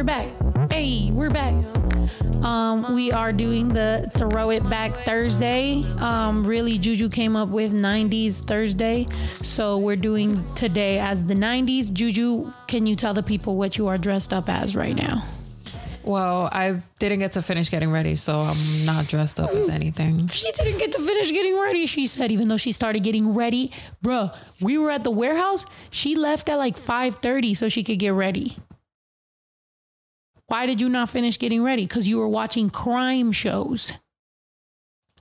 we're back. Hey, we're back. Um, we are doing the Throw It Back Thursday. Um, really, Juju came up with 90s Thursday. So we're doing today as the 90s. Juju, can you tell the people what you are dressed up as right now? Well, I didn't get to finish getting ready, so I'm not dressed up as anything. She didn't get to finish getting ready, she said, even though she started getting ready. Bruh, we were at the warehouse. She left at like 5:30 so she could get ready. Why did you not finish getting ready? Because you were watching crime shows.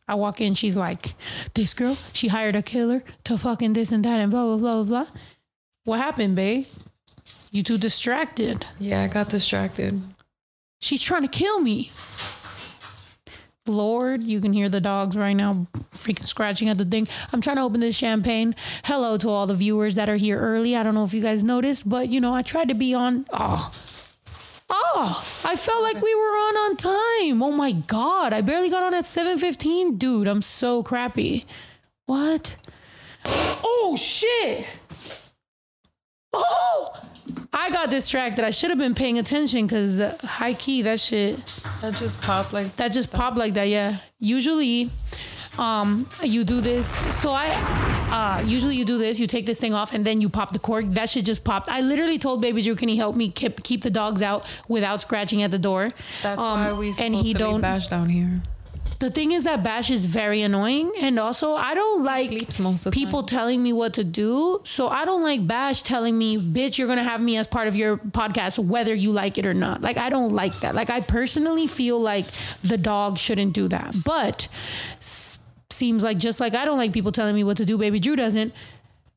I walk in, she's like, this girl, she hired a killer to fucking this and that and blah, blah, blah, blah, blah. What happened, babe? You too distracted. Yeah, I got distracted. She's trying to kill me. Lord, you can hear the dogs right now freaking scratching at the thing. I'm trying to open this champagne. Hello to all the viewers that are here early. I don't know if you guys noticed, but you know, I tried to be on. Oh, oh, I felt like we were on on time. Oh my God. I barely got on at 7.15. Dude, I'm so crappy. What? Oh, shit. Oh, I got distracted. I should have been paying attention because uh, high key, that shit That just popped like that just popped like that. Yeah. Usually, um, you do this. So I, uh, usually you do this. You take this thing off and then you pop the cork. That shit just popped. I literally told Baby Drew, "Can he help me keep keep the dogs out without scratching at the door?" That's Um, why we and he don't. bash down here. The thing is that Bash is very annoying, and also I don't like sleeps most of the people telling me what to do. So I don't like Bash telling me, "Bitch, you're gonna have me as part of your podcast, whether you like it or not." Like I don't like that. Like I personally feel like the dog shouldn't do that, but seems like just like I don't like people telling me what to do. Baby Drew doesn't.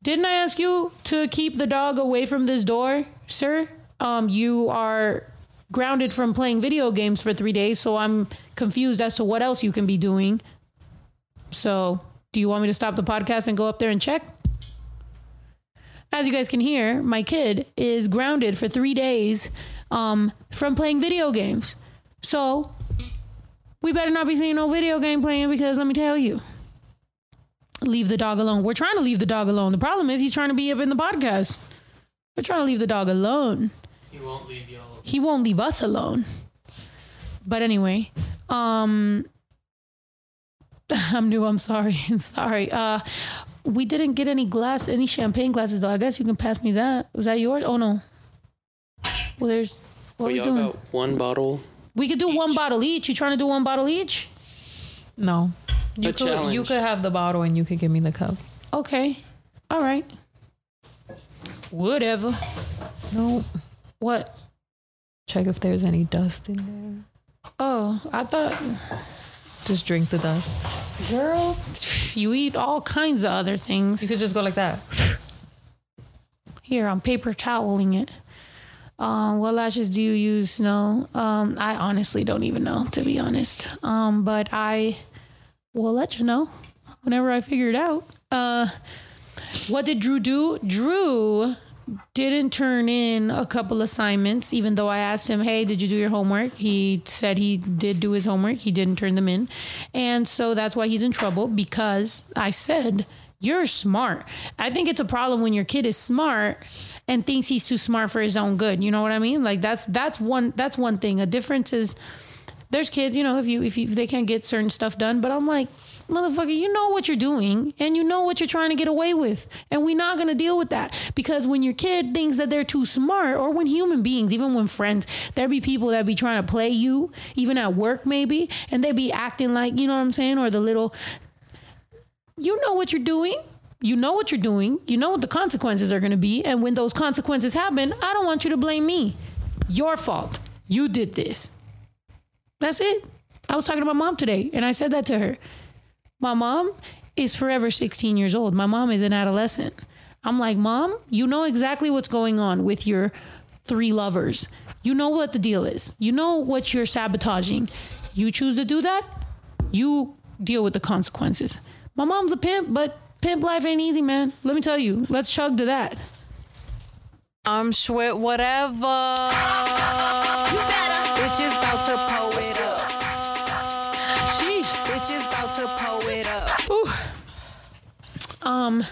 Didn't I ask you to keep the dog away from this door, sir? Um, you are grounded from playing video games for three days, so I'm confused as to what else you can be doing. So, do you want me to stop the podcast and go up there and check? As you guys can hear, my kid is grounded for three days um, from playing video games. So, we better not be seeing no video game playing because let me tell you, leave the dog alone. We're trying to leave the dog alone. The problem is he's trying to be up in the podcast. We're trying to leave the dog alone. He won't leave y'all. He won't leave us alone. But anyway, um I'm new, I'm sorry. sorry. Uh we didn't get any glass any champagne glasses though. I guess you can pass me that. Was that yours? Oh no. Well there's what are we we all doing? got one bottle. we could do one bottle each. You trying to do one bottle each? No. You A could you could have the bottle and you could give me the cup. Okay. All right. Whatever. No. What? Check if there's any dust in there. Oh, I thought Just drink the dust. girl, you eat all kinds of other things. You could just go like that. Here, I'm paper toweling it. Um, what lashes do you use? No, um, I honestly don't even know, to be honest. Um, but I will let you know whenever I figure it out. Uh, what did Drew do? Drew didn't turn in a couple assignments, even though I asked him, Hey, did you do your homework? He said he did do his homework. He didn't turn them in. And so that's why he's in trouble because I said, You're smart. I think it's a problem when your kid is smart and thinks he's too smart for his own good. You know what I mean? Like that's that's one that's one thing. A difference is there's kids, you know, if you if you they can't get certain stuff done, but I'm like, motherfucker, you know what you're doing and you know what you're trying to get away with. And we're not gonna deal with that. Because when your kid thinks that they're too smart, or when human beings, even when friends, there be people that be trying to play you, even at work maybe, and they be acting like, you know what I'm saying, or the little you know what you're doing. You know what you're doing. You know what the consequences are going to be. And when those consequences happen, I don't want you to blame me. Your fault. You did this. That's it. I was talking to my mom today and I said that to her. My mom is forever 16 years old. My mom is an adolescent. I'm like, Mom, you know exactly what's going on with your three lovers. You know what the deal is. You know what you're sabotaging. You choose to do that, you deal with the consequences. My mom's a pimp, but pimp life ain't easy, man. Let me tell you. Let's chug to that. I'm Schwit whatever. Bitches about to Um,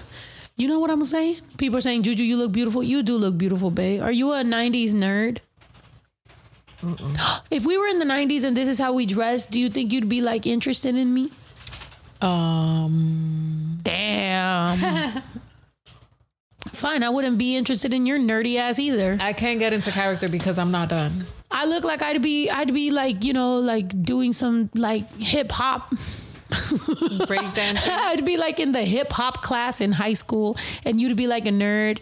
you know what I'm saying? People are saying, Juju, you look beautiful. You do look beautiful, babe. Are you a 90s nerd? If we were in the 90s and this is how we dressed, do you think you'd be like interested in me? Um, Damn. Fine, I wouldn't be interested in your nerdy ass either. I can't get into character because I'm not done. I look like I'd be I'd be like, you know, like doing some like hip hop. Breakdancing. I'd be like in the hip hop class in high school and you'd be like a nerd.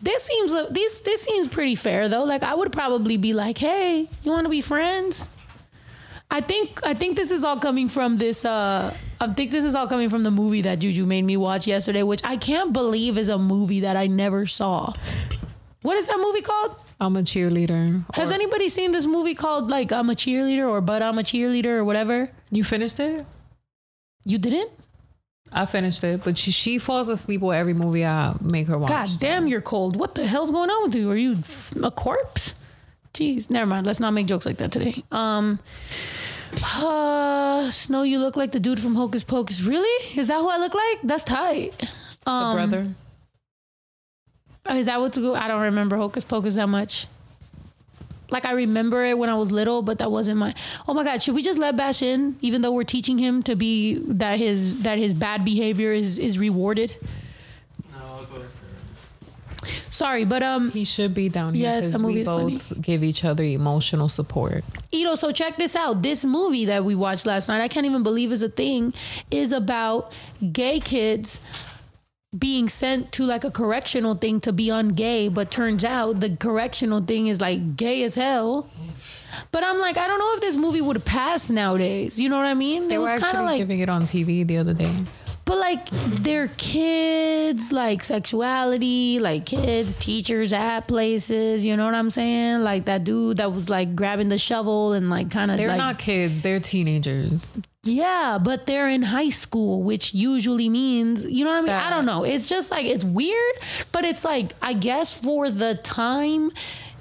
This seems this this seems pretty fair though. Like I would probably be like, "Hey, you want to be friends?" I think I think this is all coming from this uh I think this is all coming from the movie that Juju made me watch yesterday, which I can't believe is a movie that I never saw. What is that movie called? I'm a cheerleader. Has Or- anybody seen this movie called like I'm a cheerleader or But I'm a cheerleader or whatever? you finished it? You didn't? I finished it, but she, she falls asleep with every movie I make her watch. God damn, you're cold. What the hell's going on with you? Are you a corpse? Jeez, never mind. Let's not make jokes like that today. Um, uh, Snow, you look like the dude from Hocus Pocus. Really? Is that who I look like? That's tight. The Um, brother. Is that what's good? I don't remember Hocus Pocus that much. Like I remember it when I was little, but that wasn't my. Oh my God! Should we just let Bash in, even though we're teaching him to be that his that his bad behavior is is rewarded? No, I'll go for Sorry, but um, He should be down here because movie we is both give each other emotional support. Ito, so check this out. This movie that we watched last night, I can't even believe is a thing, is about gay kids being sent to like a correctional thing to be on gay, but turns out the correctional thing is like gay as hell. But I'm like, I don't know if this movie would pass nowadays. You know what I mean? They it were was kind actually of like, giving it on TV the other day. but like they're kids, like sexuality, like kids, teachers at places. You know what I'm saying? Like that dude that was like grabbing the shovel and like kind of They're like, not kids, they're teenagers. Yeah, but they're in high school, which usually means, you know what I mean? I don't know. It's just like, it's weird, but it's like, I guess for the time,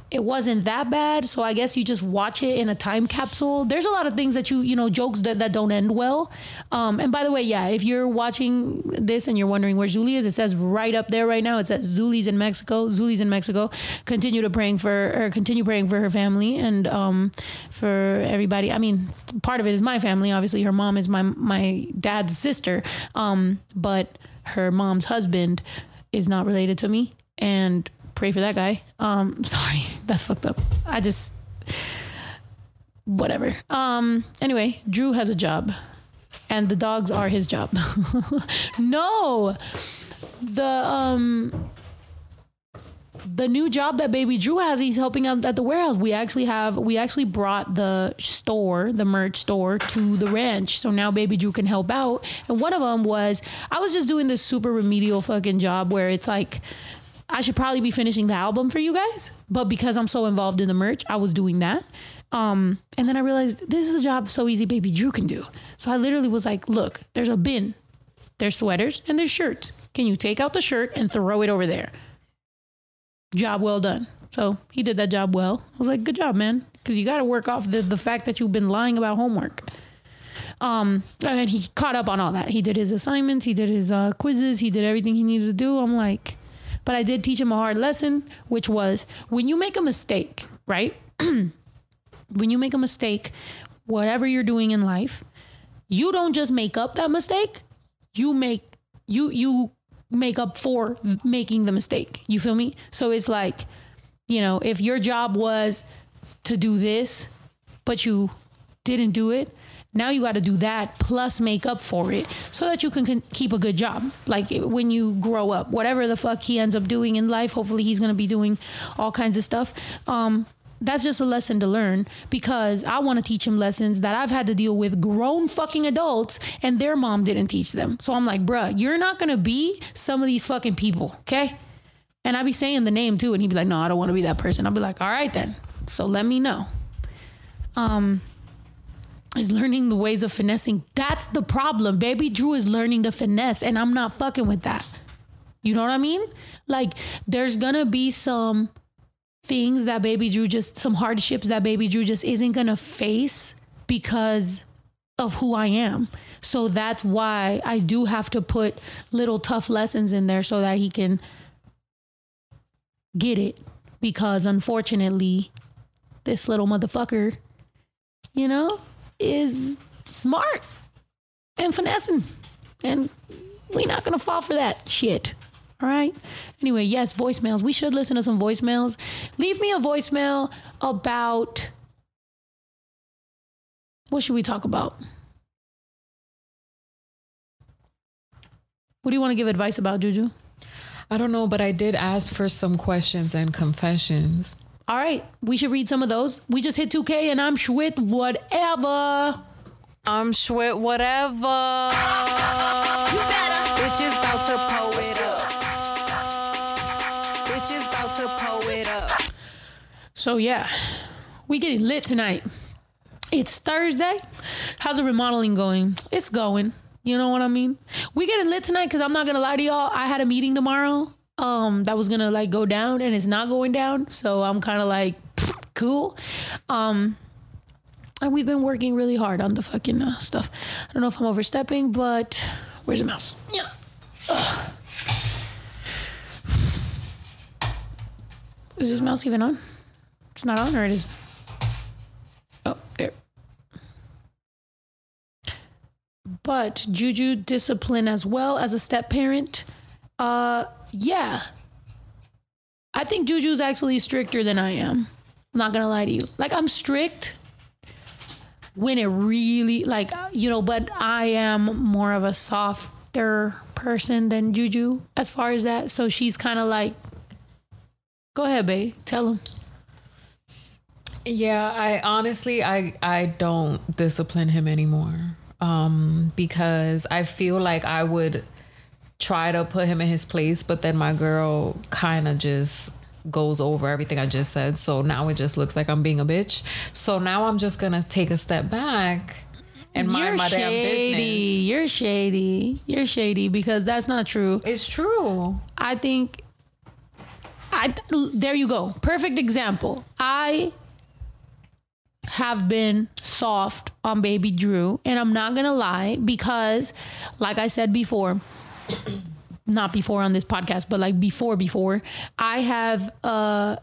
it wasn't that bad. So I guess you just watch it in a time capsule. There's a lot of things that you, you know, jokes that, that don't end well. Um, and by the way, yeah, if you're watching this and you're wondering where Zuli is, it says right up there right now. It says Zuli's in Mexico. Zuli's in Mexico. Continue to praying for, or continue praying for her family and um, for everybody. I mean, part of it is my family. Obviously, her mom is my my dad's sister, um, but her mom's husband is not related to me. And pray for that guy. Um, sorry, that's fucked up. I just whatever. Um, anyway, Drew has a job, and the dogs are his job. no, the um the new job that baby drew has he's helping out at the warehouse we actually have we actually brought the store the merch store to the ranch so now baby drew can help out and one of them was i was just doing this super remedial fucking job where it's like i should probably be finishing the album for you guys but because i'm so involved in the merch i was doing that um and then i realized this is a job so easy baby drew can do so i literally was like look there's a bin there's sweaters and there's shirts can you take out the shirt and throw it over there job well done. So he did that job well. I was like, good job, man. Because you got to work off the, the fact that you've been lying about homework. Um, and he caught up on all that. He did his assignments, he did his uh, quizzes, he did everything he needed to do. I'm like, but I did teach him a hard lesson, which was when you make a mistake, right? when you make a mistake, whatever you're doing in life, you don't just make up that mistake. You make you you make up for making the mistake. You feel me? So it's like, you know, if your job was to do this, but you didn't do it, now you got to do that plus make up for it so that you can, can keep a good job. Like when you grow up, whatever the fuck he ends up doing in life, hopefully he's going to be doing all kinds of stuff. Um, that's just a lesson to learn because I want to teach him lessons that I've had to deal with grown fucking adults and their mom didn't teach them. So I'm like, bruh, you're not gonna be some of these fucking people, okay? And I'd be saying the name too, and he'd be like, no, I don't want to be that person. I'll be like, all right then. So let me know. Um, is learning the ways of finessing. That's the problem. Baby Drew is learning to finesse, and I'm not fucking with that. You know what I mean? Like, there's gonna be some things that baby Drew just some hardships that baby Drew just isn't gonna face because of who I am. So that's why I do have to put little tough lessons in there so that he can get it. Because unfortunately, this little motherfucker, you know, is smart and finessing. And we're not gonna fall for that shit. All right. Anyway, yes, voicemails. We should listen to some voicemails. Leave me a voicemail about what should we talk about? What do you want to give advice about, Juju? I don't know, but I did ask for some questions and confessions. All right, we should read some of those. We just hit 2K and I'm Schwit, whatever. I'm Schwit, whatever. Bitches about to pull it up. Bitches about to pull it up. So yeah, we getting lit tonight. It's Thursday. How's the remodeling going? It's going. You know what I mean? We getting lit tonight because I'm not gonna lie to y'all. I had a meeting tomorrow. Um, that was gonna like go down and it's not going down. So I'm kind of like cool. Um, and we've been working really hard on the fucking uh, stuff. I don't know if I'm overstepping, but where's the mouse? Yeah. Ugh. Is this mouse even on? It's not on, or it is. Oh, there. But Juju discipline as well as a step parent. Uh, yeah. I think Juju's actually stricter than I am. I'm not gonna lie to you. Like I'm strict when it really like you know, but I am more of a softer person than Juju as far as that. So she's kind of like, go ahead, babe, tell him. Yeah, I honestly I I don't discipline him anymore. Um because I feel like I would try to put him in his place, but then my girl kind of just goes over everything I just said. So now it just looks like I'm being a bitch. So now I'm just to take a step back and mind You're my damn shady. business. You're shady. You're shady because that's not true. It's true. I think I there you go. Perfect example. I have been soft on baby Drew and I'm not going to lie because like I said before not before on this podcast but like before before I have uh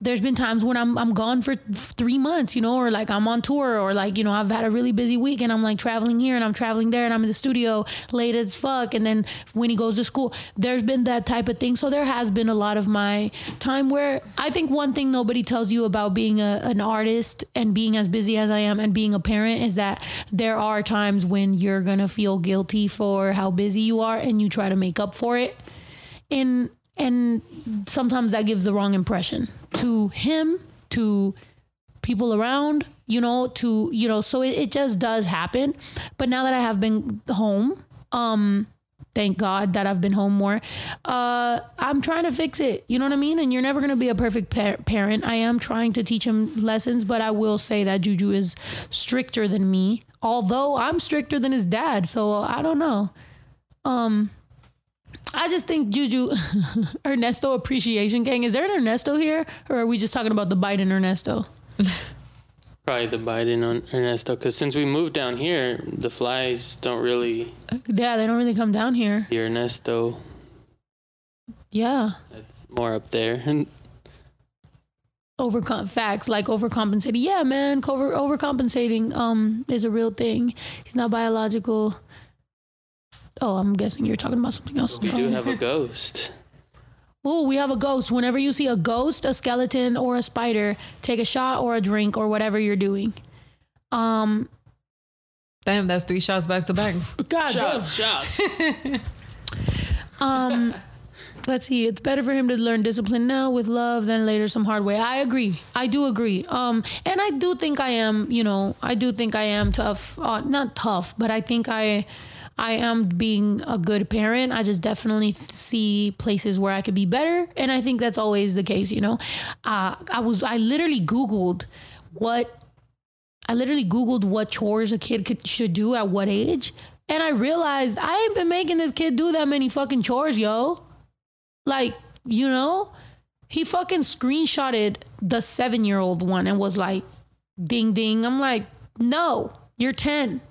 there's been times when I'm I'm gone for three months, you know, or like I'm on tour, or like you know I've had a really busy week and I'm like traveling here and I'm traveling there and I'm in the studio late as fuck, and then when he goes to school, there's been that type of thing. So there has been a lot of my time where I think one thing nobody tells you about being a, an artist and being as busy as I am and being a parent is that there are times when you're gonna feel guilty for how busy you are and you try to make up for it. And and sometimes that gives the wrong impression to him to people around you know to you know so it, it just does happen. But now that i have been home um thank god that i've been home more uh i'm trying to fix it. You know what i mean? And you're never going to be a perfect par- parent. I am trying to teach him lessons but i will say that juju is stricter than me although i'm stricter than his dad. So i don't know. Um I just think Juju Ernesto Appreciation Gang. Is there an Ernesto here? Or are we just talking about the Biden Ernesto? Probably the Biden on Ernesto, because since we moved down here, the flies don't really. Yeah, they don't really come down here. The Ernesto, Yeah. that's more up there. And Overcom facts like overcompensating. Yeah, man, cover overcompensating um is a real thing. He's not biological. Oh, I'm guessing you're talking about something else. we do have a ghost. Oh, we have a ghost. Whenever you see a ghost, a skeleton, or a spider, take a shot or a drink or whatever you're doing. Um, Damn, that's three shots back to back. God Shots, shots. Um, let's see. It's better for him to learn discipline now with love than later some hard way. I agree. I do agree. Um, and I do think I am. You know, I do think I am tough. Uh, not tough, but I think I. I am being a good parent. I just definitely see places where I could be better, and I think that's always the case. You know, uh, I was I literally Googled what I literally Googled what chores a kid could, should do at what age. And I realized I ain't been making this kid do that many fucking chores, yo. Like, you know, he fucking screenshotted the seven year old one and was like, ding ding. I'm like, no, you're 10.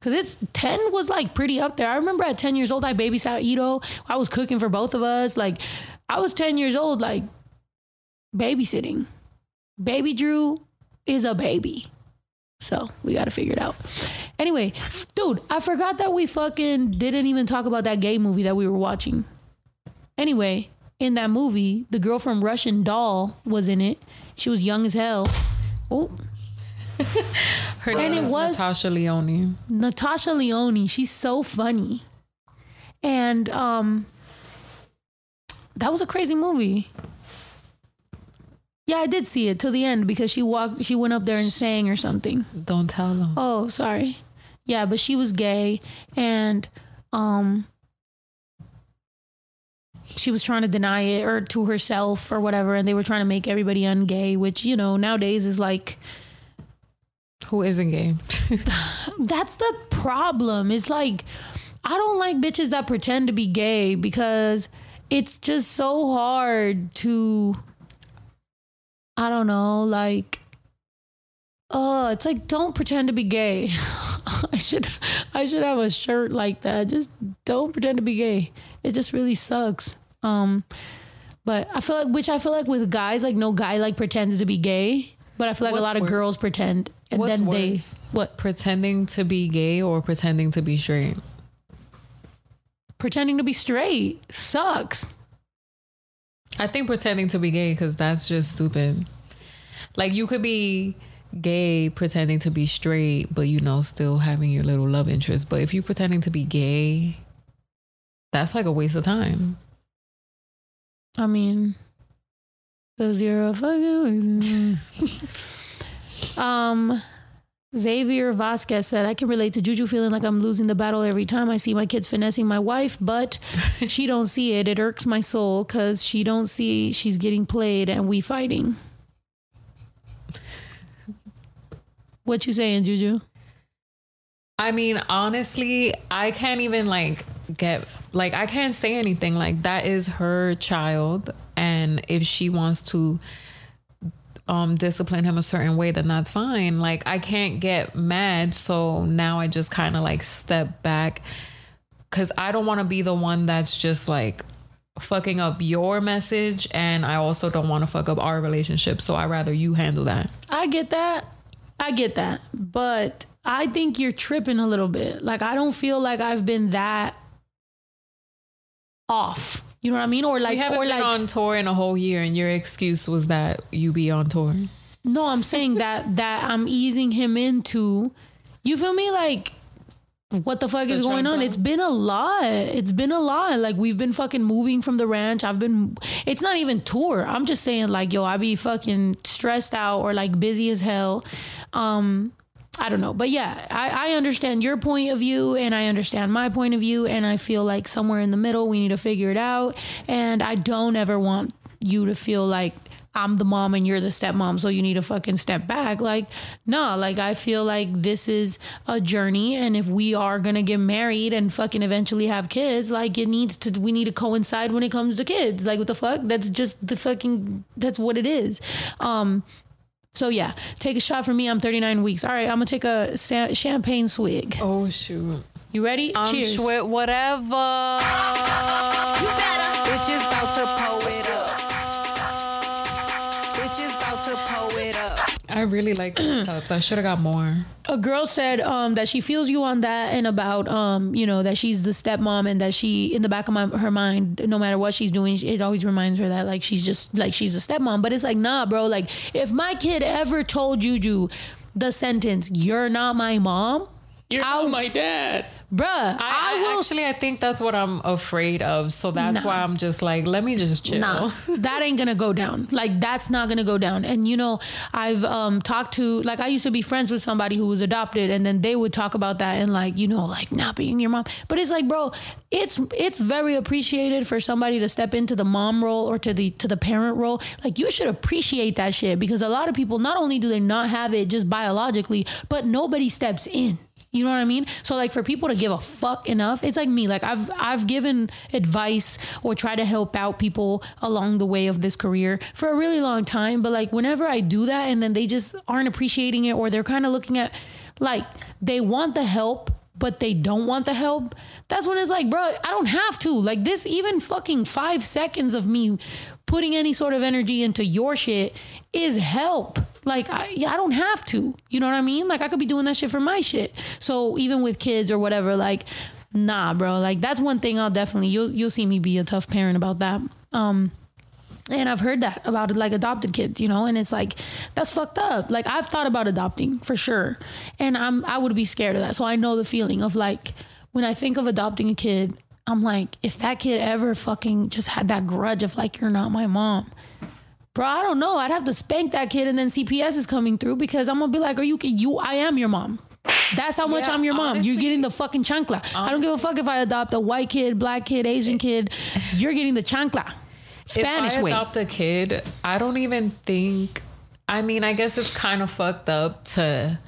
Cause it's 10 was like pretty up there. I remember at 10 years old, I babysat Ito. I was cooking for both of us. Like, I was 10 years old, like babysitting. Baby Drew is a baby. So we got to figure it out. Anyway, dude, I forgot that we fucking didn't even talk about that gay movie that we were watching. Anyway, in that movie, the girl from Russian Doll was in it. She was young as hell. Oh, Her And name it was- Natasha Lyonne. Natasha Lyonne. She's so funny. And um that was a crazy movie. Yeah, I did see it till the end because she walked she went up there and sang or something. Don't tell them. Oh, sorry. Yeah, but she was gay and um she was trying to deny it or to herself or whatever and they were trying to make everybody ungay, which, you know, nowadays is like Who isn't gay? that's the problem. It's like I don't like bitches that pretend to be gay because it's just so hard to I don't know, like oh, it's like don't pretend to be gay. I should I should have a shirt like that. Just don't pretend to be gay. It just really sucks. Um but I feel like which I feel like with guys like no guy like pretends to be gay, but I feel like a What's lot of girls pretend and What's then worse? they what Pretending to be gay or pretending to be straight? pretending to be straight sucks. I think pretending to be gay because that's just stupid. Like you could be gay pretending to be straight, but you know, still having your little love interest. But if you're pretending to be gay, that's like a waste of time. I mean, cause you're a fucking. um, Xavier Vasquez said, "I can relate to Juju feeling like I'm losing the battle every time I see my kids finessing my wife, but she don't see it. It irks my soul because she don't see she's getting played and we fighting." What you saying, Juju? I mean, honestly, I can't even like get like I can't say anything. Like that is her child, and if she wants to um discipline him a certain way, then that's fine. Like I can't get mad, so now I just kind of like step back because I don't want to be the one that's just like fucking up your message, and I also don't want to fuck up our relationship. So I rather you handle that. I get that. I get that. But I think you're tripping a little bit. Like I don't feel like I've been that off. You know what I mean? Or like haven't or been like on tour in a whole year, and your excuse was that you be on tour. no, I'm saying that that I'm easing him into you feel me like what the fuck is going on? It's been a lot. It's been a lot. Like we've been fucking moving from the ranch. I've been it's not even tour. I'm just saying like yo, I be fucking stressed out or like busy as hell. Um I don't know. But yeah, I, I understand your point of view and I understand my point of view. And I feel like somewhere in the middle, we need to figure it out. And I don't ever want you to feel like I'm the mom and you're the stepmom. So you need to fucking step back. Like, no, like I feel like this is a journey. And if we are to get married and fucking eventually have kids, like it needs to, we need to coincide when it comes to kids. Like, what the fuck? That's just the fucking, that's what it is. Um, so yeah, take a shot for me. I'm 39 weeks. All right, I'm gonna take a sa- champagne swig. Oh shoot! You ready? Cheers. Sweat whatever. Bitches about to I really like these cups. I should have got more. a girl said um, that she feels you on that and about um, you know that she's the stepmom and that she in the back of my, her mind no matter what she's doing it always reminds her that like she's just like she's a stepmom but it's like nah bro like if my kid ever told Juju the sentence you're not my mom You're Ow. not my dad. bruh I, I, I actually I think that's what I'm afraid of. So that's Nah. why I'm just like, let me just chill. Nah, that ain't gonna go down. Like that's not gonna go down. And you know, I've um talked to like I used to be friends with somebody who was adopted, and then they would talk about that and like you know like not being your mom. But it's like, bro, it's it's very appreciated for somebody to step into the mom role or to the to the parent role. Like you should appreciate that shit because a lot of people not only do they not have it just biologically, but nobody steps in. You know what I mean? So like for people to give a fuck enough, it's like me. Like I've I've given advice or try to help out people along the way of this career for a really long time. But like whenever I do that and then they just aren't appreciating it or they're kind of looking at like they want the help but they don't want the help. That's when it's like, bro, I don't have to. Like this even fucking 5 seconds of me putting any sort of energy into your shit is help. Like, I, I don't have to. You know what I mean? Like, I could be doing that shit for my shit. So even with kids or whatever, like, nah, bro. Like, that's one thing I'll definitely you'll you'll see me be a tough parent about that. Um, and I've heard that about like adopted kids, you know, and it's like that's fucked up. Like I've thought about adopting for sure, and I'm I would be scared of that. So I know the feeling of like when I think of adopting a kid, I'm like, if that kid ever fucking just had that grudge of like you're not my mom, bro, I don't know. I'd have to spank that kid, and then CPS is coming through because I'm gonna be like, are you you? I am your mom. That's how much Yeah, I'm your mom. honestly- you're getting the fucking chancla. I don't give a fuck if I adopt a white kid, black kid, Asian eh. kid. You're getting the chancla. Spanish if I way. adopt a kid, I don't even think. I mean, I guess it's kind of fucked up to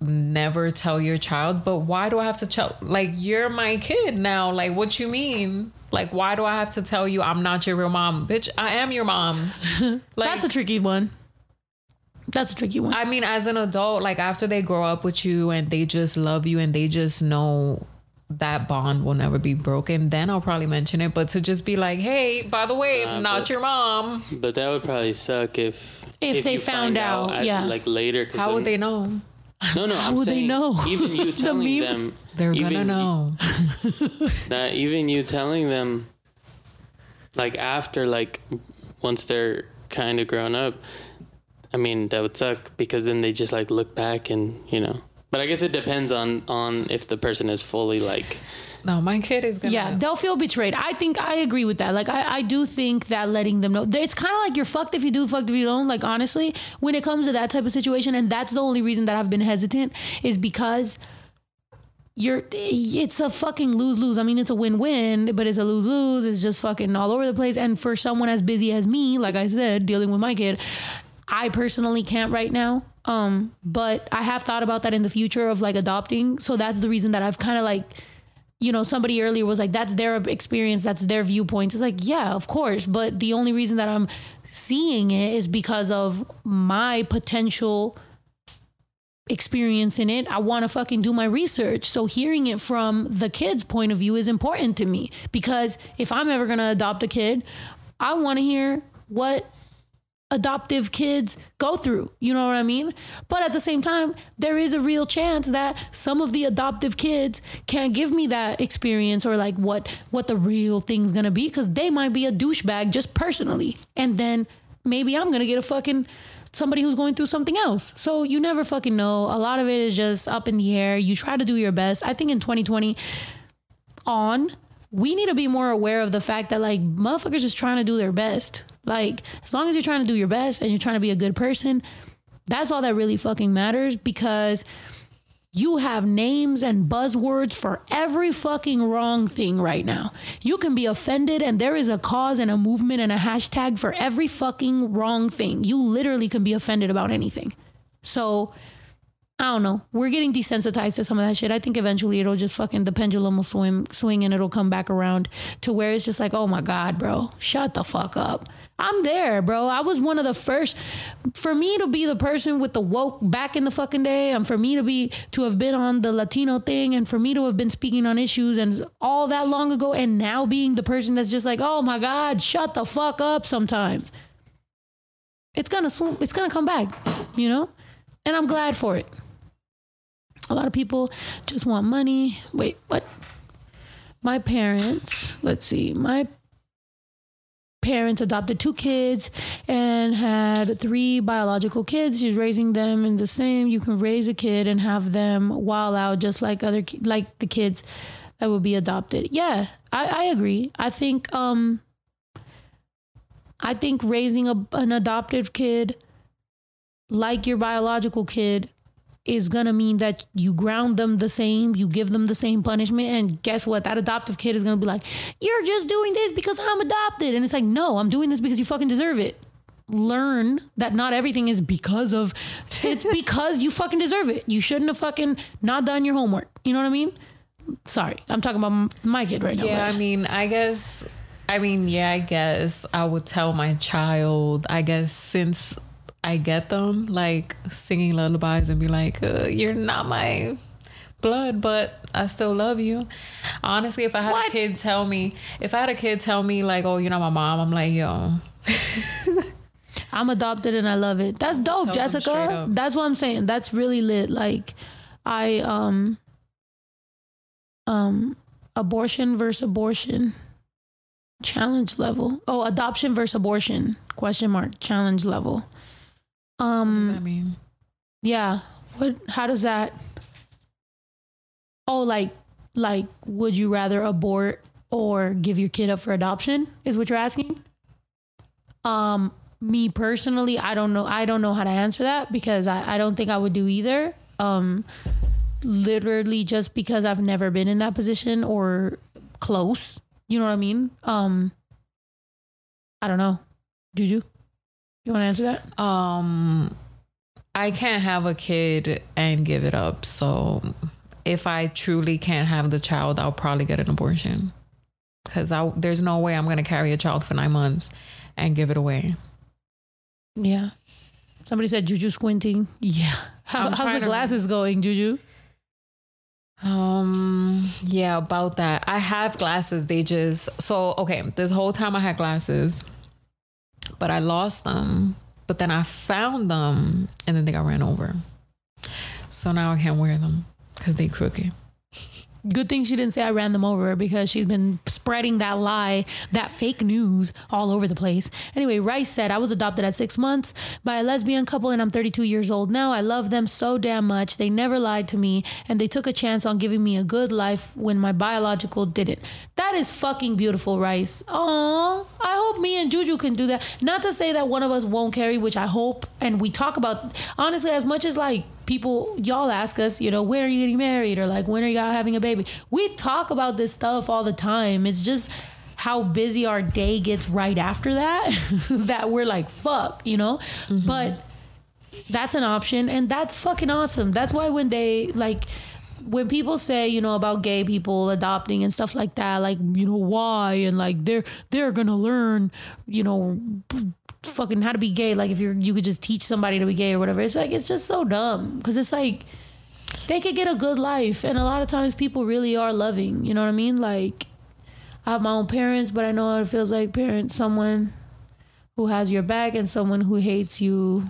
never tell your child, but why do I have to tell? Like, you're my kid now. Like, what you mean? Like, why do I have to tell you I'm not your real mom, bitch? I am your mom. Like, That's a tricky one. That's a tricky one. I mean, as an adult, like after they grow up with you and they just love you and they just know that bond will never be broken, then I'll probably mention it. But to just be like, hey, by the way, I'm Nah, not but- your mom. But that would probably suck if If they found find out, at- yeah. like later. How then- would they know? No, no. How I'm would they know? Even you The telling meme? them, They're gonna know. That even you telling them, like after like once they're kind of grown up. I mean, that would suck because then they just like look back and you know. But I guess it depends on on if the person is fully like. No, my kid is gonna. yeah, they'll feel betrayed. I think I agree with that. Like I, I do think that letting them know it's kind of like you're fucked if you do, fucked if you don't. Like honestly, when it comes to that type of situation, and that's the only reason that I've been hesitant is because you're it's a fucking lose lose. I mean, it's a win win, but it's a lose lose. It's just fucking all over the place. And for someone as busy as me, like I said, dealing with my kid, I personally can't right now. Um, but I have thought about that in the future of like adopting. So that's the reason that I've kind of like you know, somebody earlier was like, that's their experience, that's their viewpoint. It's like, yeah, of course. But the only reason that I'm seeing it is because of my potential experience in it. I want to fucking do my research. So hearing it from the kid's point of view is important to me because if I'm ever going to adopt a kid, I want to hear what adoptive kids go through. You know what I mean? But at the same time, there is a real chance that some of the adoptive kids can't give me that experience or like what what the real thing's gonna be because they might be a douchebag just personally, and then maybe I'm gonna get a fucking somebody who's going through something else. So you never fucking know. A lot of it is just up in the air. You try to do your best. I think in 2020 on, we need to be more aware of the fact that like motherfuckers just trying to do their best. Like as long as you're trying to do your best and you're trying to be a good person, that's all that really fucking matters because you have names and buzzwords for every fucking wrong thing right now. You can be offended and there is a cause and a movement and a hashtag for every fucking wrong thing. You literally can be offended about anything. So I don't know. We're getting desensitized to some of that shit. I think eventually it'll just fucking the pendulum will swim swing and it'll come back around to where it's just like, oh my God, bro, shut the fuck up. I'm there, bro. I was one of the first for me to be the person with the woke back in the fucking day, and for me to be to have been on the Latino thing, and for me to have been speaking on issues and all that long ago, and now being the person that's just like, oh my God, shut the fuck up sometimes. It's gonna sw- it's gonna come back, you know? And I'm glad for it. A lot of people just want money. Wait, what? My parents, let's see, my parents adopted two kids and had three biological kids. She's raising them in the same. You can raise a kid and have them while out just like other like the kids that would be adopted. Yeah, I, I agree. I think um I think raising a, an adopted kid like your biological kid is gonna mean that you ground them the same, you give them the same punishment, and guess what? That adoptive kid is gonna be like, "You're just doing this because I'm adopted," and it's like, "No, I'm doing this because you fucking deserve it." Learn that not everything is because of, it's because you fucking deserve it. You shouldn't have fucking not done your homework. You know what I mean? Sorry, I'm talking about my kid right now. Yeah, I mean, I guess. I mean, yeah, I guess I would tell my child. I guess since I get them like singing lullabies and be like, uh, "You're not my blood, but I still love you." Honestly, if I had What? a kid tell me, if I had a kid tell me like, "Oh, you're not my mom," I'm like, "Yo, I'm adopted and I love it. That's dope, Tell them straight Jessica. That's what I'm saying. That's really lit. Like I um um abortion versus abortion challenge level. Oh, adoption versus abortion question mark challenge level. Um I mean, yeah. What how does that Oh, like like would you rather abort or give your kid up for adoption? Is what you're asking? Um me personally, I don't know I don't know how to answer that because I, I don't think I would do either. Um literally just because I've never been in that position or close. You know what I mean? Um I don't know. Juju? You want to answer that? um, I can't have a kid and give it up. So if I truly can't have the child, I'll probably get an abortion. Because there's no way I'm going to carry a child for nine months and give it away. Yeah. Somebody said Juju squinting. Yeah. How, how's the to- glasses going, Juju? Um, yeah, about that. I have glasses. They just so okay. This whole time I had glasses, but I lost them. But then I found them, and then they got ran over. So now I can't wear them because they crooked. Good thing she didn't say I ran them over because she's been spreading that lie, that fake news all over the place. Anyway, Rice said, I was adopted at six months by a lesbian couple and I'm 32 years old now. I love them so damn much. They never lied to me and they took a chance on giving me a good life when my biological didn't. That is fucking beautiful, Rice. Aw, I hope me and Juju can do that. Not to say that one of us won't carry, which I hope, and we talk about, honestly, as much as like, people y'all ask us you know when are you getting married or like when are y'all having a baby? We talk about this stuff all the time. It's just how busy our day gets right after that that we're like fuck you know? Mm-hmm. But that's an option and that's fucking awesome. That's why when they like when people say you know about gay people adopting and stuff like that like you know why? And like they're they're gonna learn you know fucking how to be gay like if you're you could just teach somebody to be gay or whatever. It's like it's just so dumb because it's like they could get a good life and a lot of times people really are loving you know what i mean? Like i have my own parents but i know what it feels like parents someone who has your back and someone who hates you.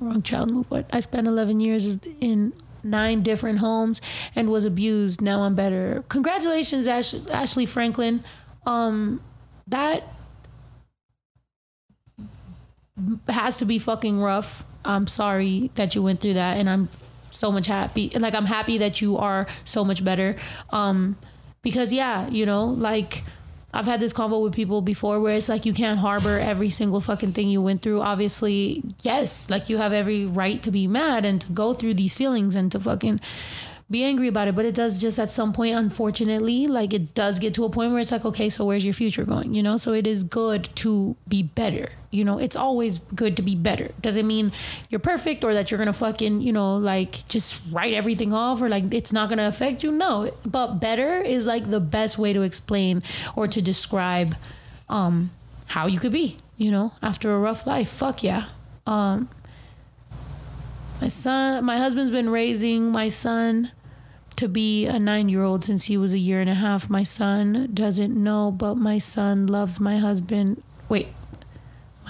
Wrong child move but i spent 11 years in nine different homes and was abused. Now i'm better. Congratulations Ash- ashley franklin. Um that has to be fucking rough i'm sorry that you went through that and i'm so much happy like i'm happy that you are so much better um because yeah you know like I've had this convo with people before where it's like you can't harbor every single fucking thing you went through. Obviously, yes, like you have every right to be mad and to go through these feelings and to fucking be angry about it. But it does just at some point, unfortunately, like it does get to a point where it's like, okay, so where's your future going? You know, so it is good to be better. You know, it's always good to be better. Doesn't mean you're perfect or that you're gonna fucking, you know, like just write everything off or like it's not gonna affect you. No, but better is like the best way to explain or to describe um how you could be, you know, after a rough life. Fuck yeah. Um my son my husband's been raising my son to be a nine year old since he was a year and a half. My son doesn't know, but my son loves my husband. Wait,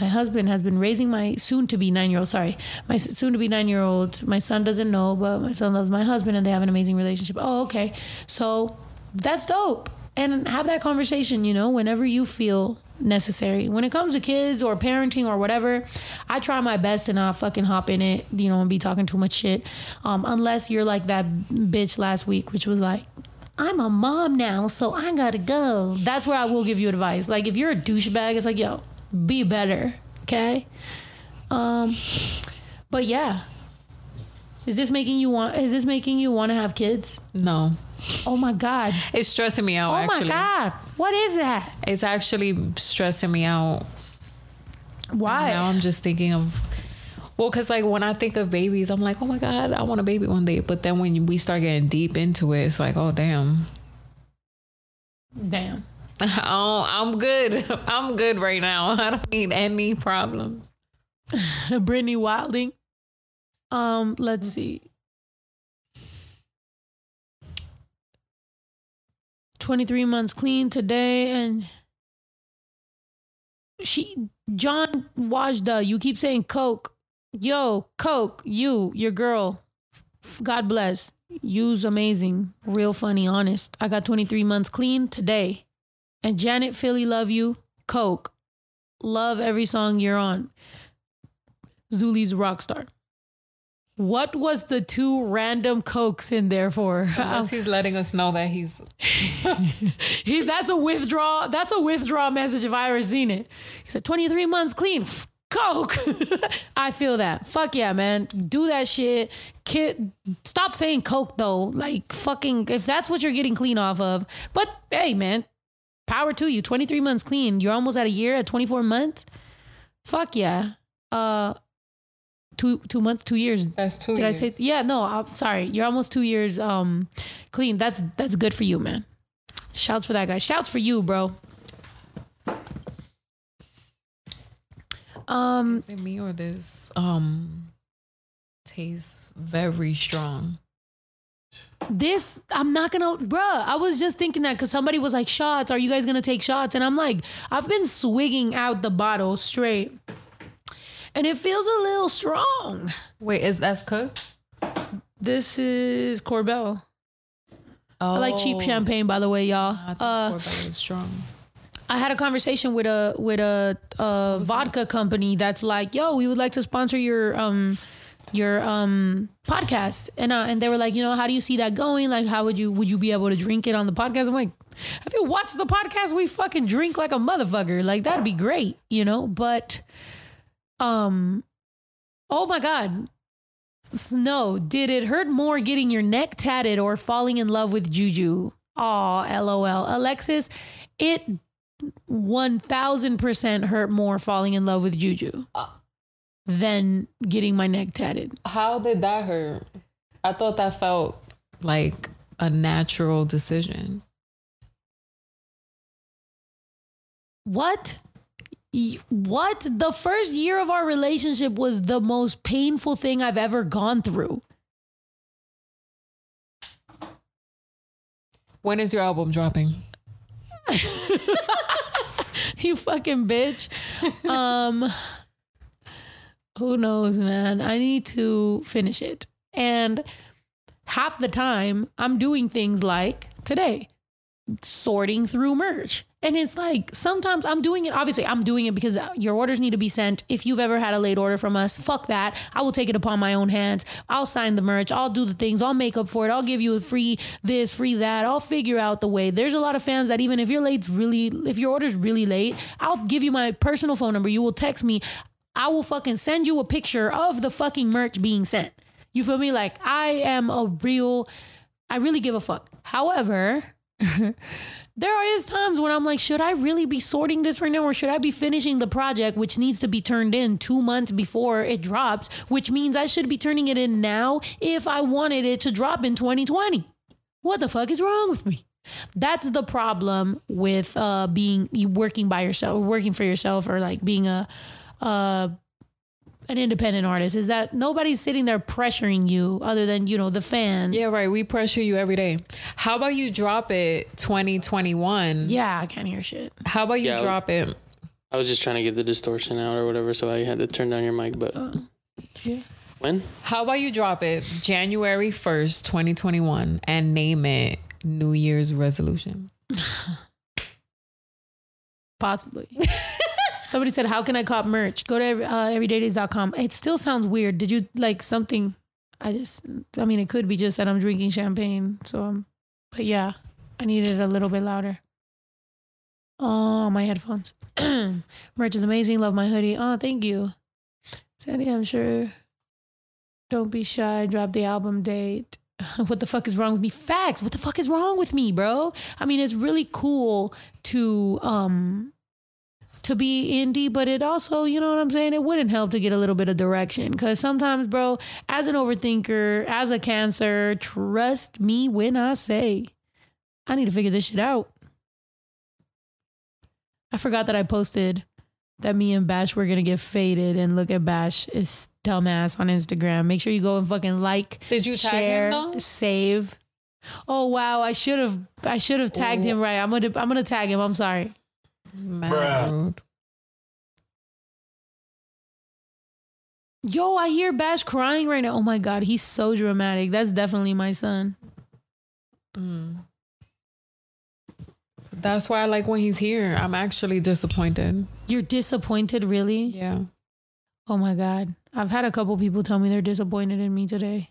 my husband has been raising my soon to be nine year old. Sorry, my soon to be nine year old. My son doesn't know, but my son loves my husband and they have an amazing relationship. Oh, okay. So that's dope. And have that conversation, you know, whenever you feel necessary. When it comes to kids or parenting or whatever, I try my best to not fucking hop in it, you know, and be talking too much shit. Um, unless you're like that bitch last week, which was like, I'm a mom now, so I gotta go. That's where I will give you advice. Like if you're a douchebag, it's like, yo, be better. Okay? Um but yeah. Is this making you want is this making you want to have kids? No, Oh my god. it's stressing me out. Oh actually, my god. What is that? it's actually stressing me out. Why? Now I'm just thinking of, well, because like when I think of babies, I'm like, oh my god, I want a baby one day. But then when we start getting deep into it, it's like, oh damn, Damn. oh, I'm good. I'm good right now. I don't need any problems. Brittany Wilding. Um, let's see. 23 months clean today and she John Wajda, you keep saying Coke. Yo, Coke, you, your girl. God bless. You's amazing. Real funny, honest. I got 23 months clean today. And Janet Philly, love you. Coke. Love every song you're on. Zuli's Rockstar. What was the two random cokes in there for? Unless he's letting us know that he's he, that's a withdraw. That's a withdraw message if I ever seen it. He said 23 months clean. Coke. I feel that. Fuck yeah, man. Do that shit. Kid, stop saying Coke though. Like fucking, if that's what you're getting clean off of. But hey, man, power to you. 23 months clean. You're almost at a year at 24 months. Fuck yeah. Uh, two two months, two years. that's two. Did I say? Yeah, no. I'm sorry. You're almost two years um clean. That's that's good for you, man. Shouts for that guy. Shouts for you, bro. Um, Is it me or this um tastes very strong? this I'm not gonna, bruh. I was just thinking that because somebody was like, "Shots? Are you guys gonna take shots?" And I'm like, I've been swigging out the bottle straight, and it feels a little strong. Wait, is that's Cooks? This is Korbel. Oh, I like cheap champagne, by the way, y'all. I think Uh, Korbel is strong. I had a conversation with a with a, a vodka company that's like, "Yo, we would like to sponsor your um your um podcast," and uh, and they were like, you know, how do you see that going? Like, how would you would you be able to drink it on the podcast? I'm like, have you watched the podcast? We fucking drink like a motherfucker. Like that'd be great, you know. But, um, oh my god. Snow, did it hurt more getting your neck tatted or falling in love with Juju? Aw, lol. Alexis, it 1000% hurt more falling in love with Juju than getting my neck tatted. How did that hurt? I thought that felt like a natural decision. What? What? The first year of our relationship was the most painful thing I've ever gone through. When is your album dropping? you fucking bitch. Um who knows, man? I need to finish it. And half the time I'm doing things like today, sorting through merch. And it's like sometimes I'm doing it. Obviously, I'm doing it because uh, your orders need to be sent. If you've ever had a late order from us, fuck that. I will take it upon my own hands. I'll sign the merch. I'll do the things. I'll make up for it. I'll give you a free this, free that. I'll figure out the way. There's a lot of fans that even if your late's really, if your order's really late, I'll give you my personal phone number. You will text me. I will fucking send you a picture of the fucking merch being sent. You feel me? Like I am a real, I really give a fuck. However, there is times when I'm like, should I really be sorting this right now or should I be finishing the project, which needs to be turned in two months before it drops, which means I should be turning it in now if I wanted it to drop in 2020. What the fuck is wrong with me? That's the problem with uh, being working by yourself, working for yourself, or like being a uh, an independent artist. Is that nobody's sitting there pressuring you other than you know the fans. Yeah, right. We pressure you every day. How about you drop it 2021? Yeah, I can't hear shit. How about you Yeah. drop it? I was just trying to get the distortion out or whatever, so I had to turn down your mic. But uh, yeah. when? How about you drop it January 1st, 2021 and name it New Year's resolution? Possibly. Somebody said, "How can I cop merch?" Go to uh, everydaydays.com. It still sounds weird. Did you like something? I just, I mean, it could be just that I'm drinking champagne. So, um, but yeah, I needed it a little bit louder. Oh, my headphones. merch is amazing. Love my hoodie. Oh, thank you, Sandy. I'm sure. Don't be shy. Drop the album date. What the fuck is wrong with me? Facts. What the fuck is wrong with me, bro? I mean, it's really cool to um to be indie, but it also, you know what I'm saying? It wouldn't help to get a little bit of direction. Cause sometimes, bro, as an overthinker, as a cancer, trust me when I say I need to figure this shit out. I forgot that I posted that me and Bash were gonna get faded and look at Bash is dumbass on Instagram. Make sure you go and fucking like, Did you tag share, save. Oh wow, I should have I should have tagged him right. I'm gonna I'm gonna tag him. I'm sorry. Mad. Yo, I hear Bash crying right now. Oh my god, he's so dramatic. That's definitely my son. Mm. That's why I like when he's here. I'm actually disappointed. You're disappointed, really? Yeah. Oh my god. I've had a couple people tell me they're disappointed in me today.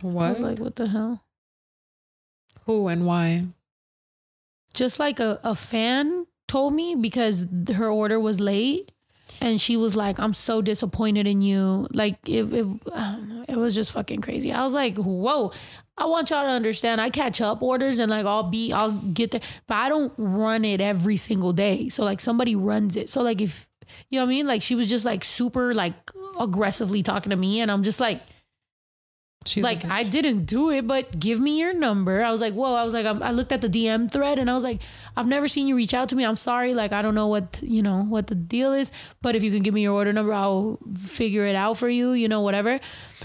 What? I was like, what the hell? Who and why? Just like a, a fan told me because her order was late and she was like, I'm so disappointed in you. Like it it, it was just fucking crazy. I was like, whoa. I want y'all to understand I catch up orders and like I'll be I'll get there, but I don't run it every single day. So like somebody runs it. So like if you know what I mean? Like she was just like super like aggressively talking to me and I'm just like She's like. I didn't do it, but give me your number. I was like, whoa. I was like, I'm, I looked at the DM thread and I was like, I've never seen you reach out to me. I'm sorry. Like I don't know what you know what the deal is, but if you can give me your order number, I'll figure it out for you. You know, whatever.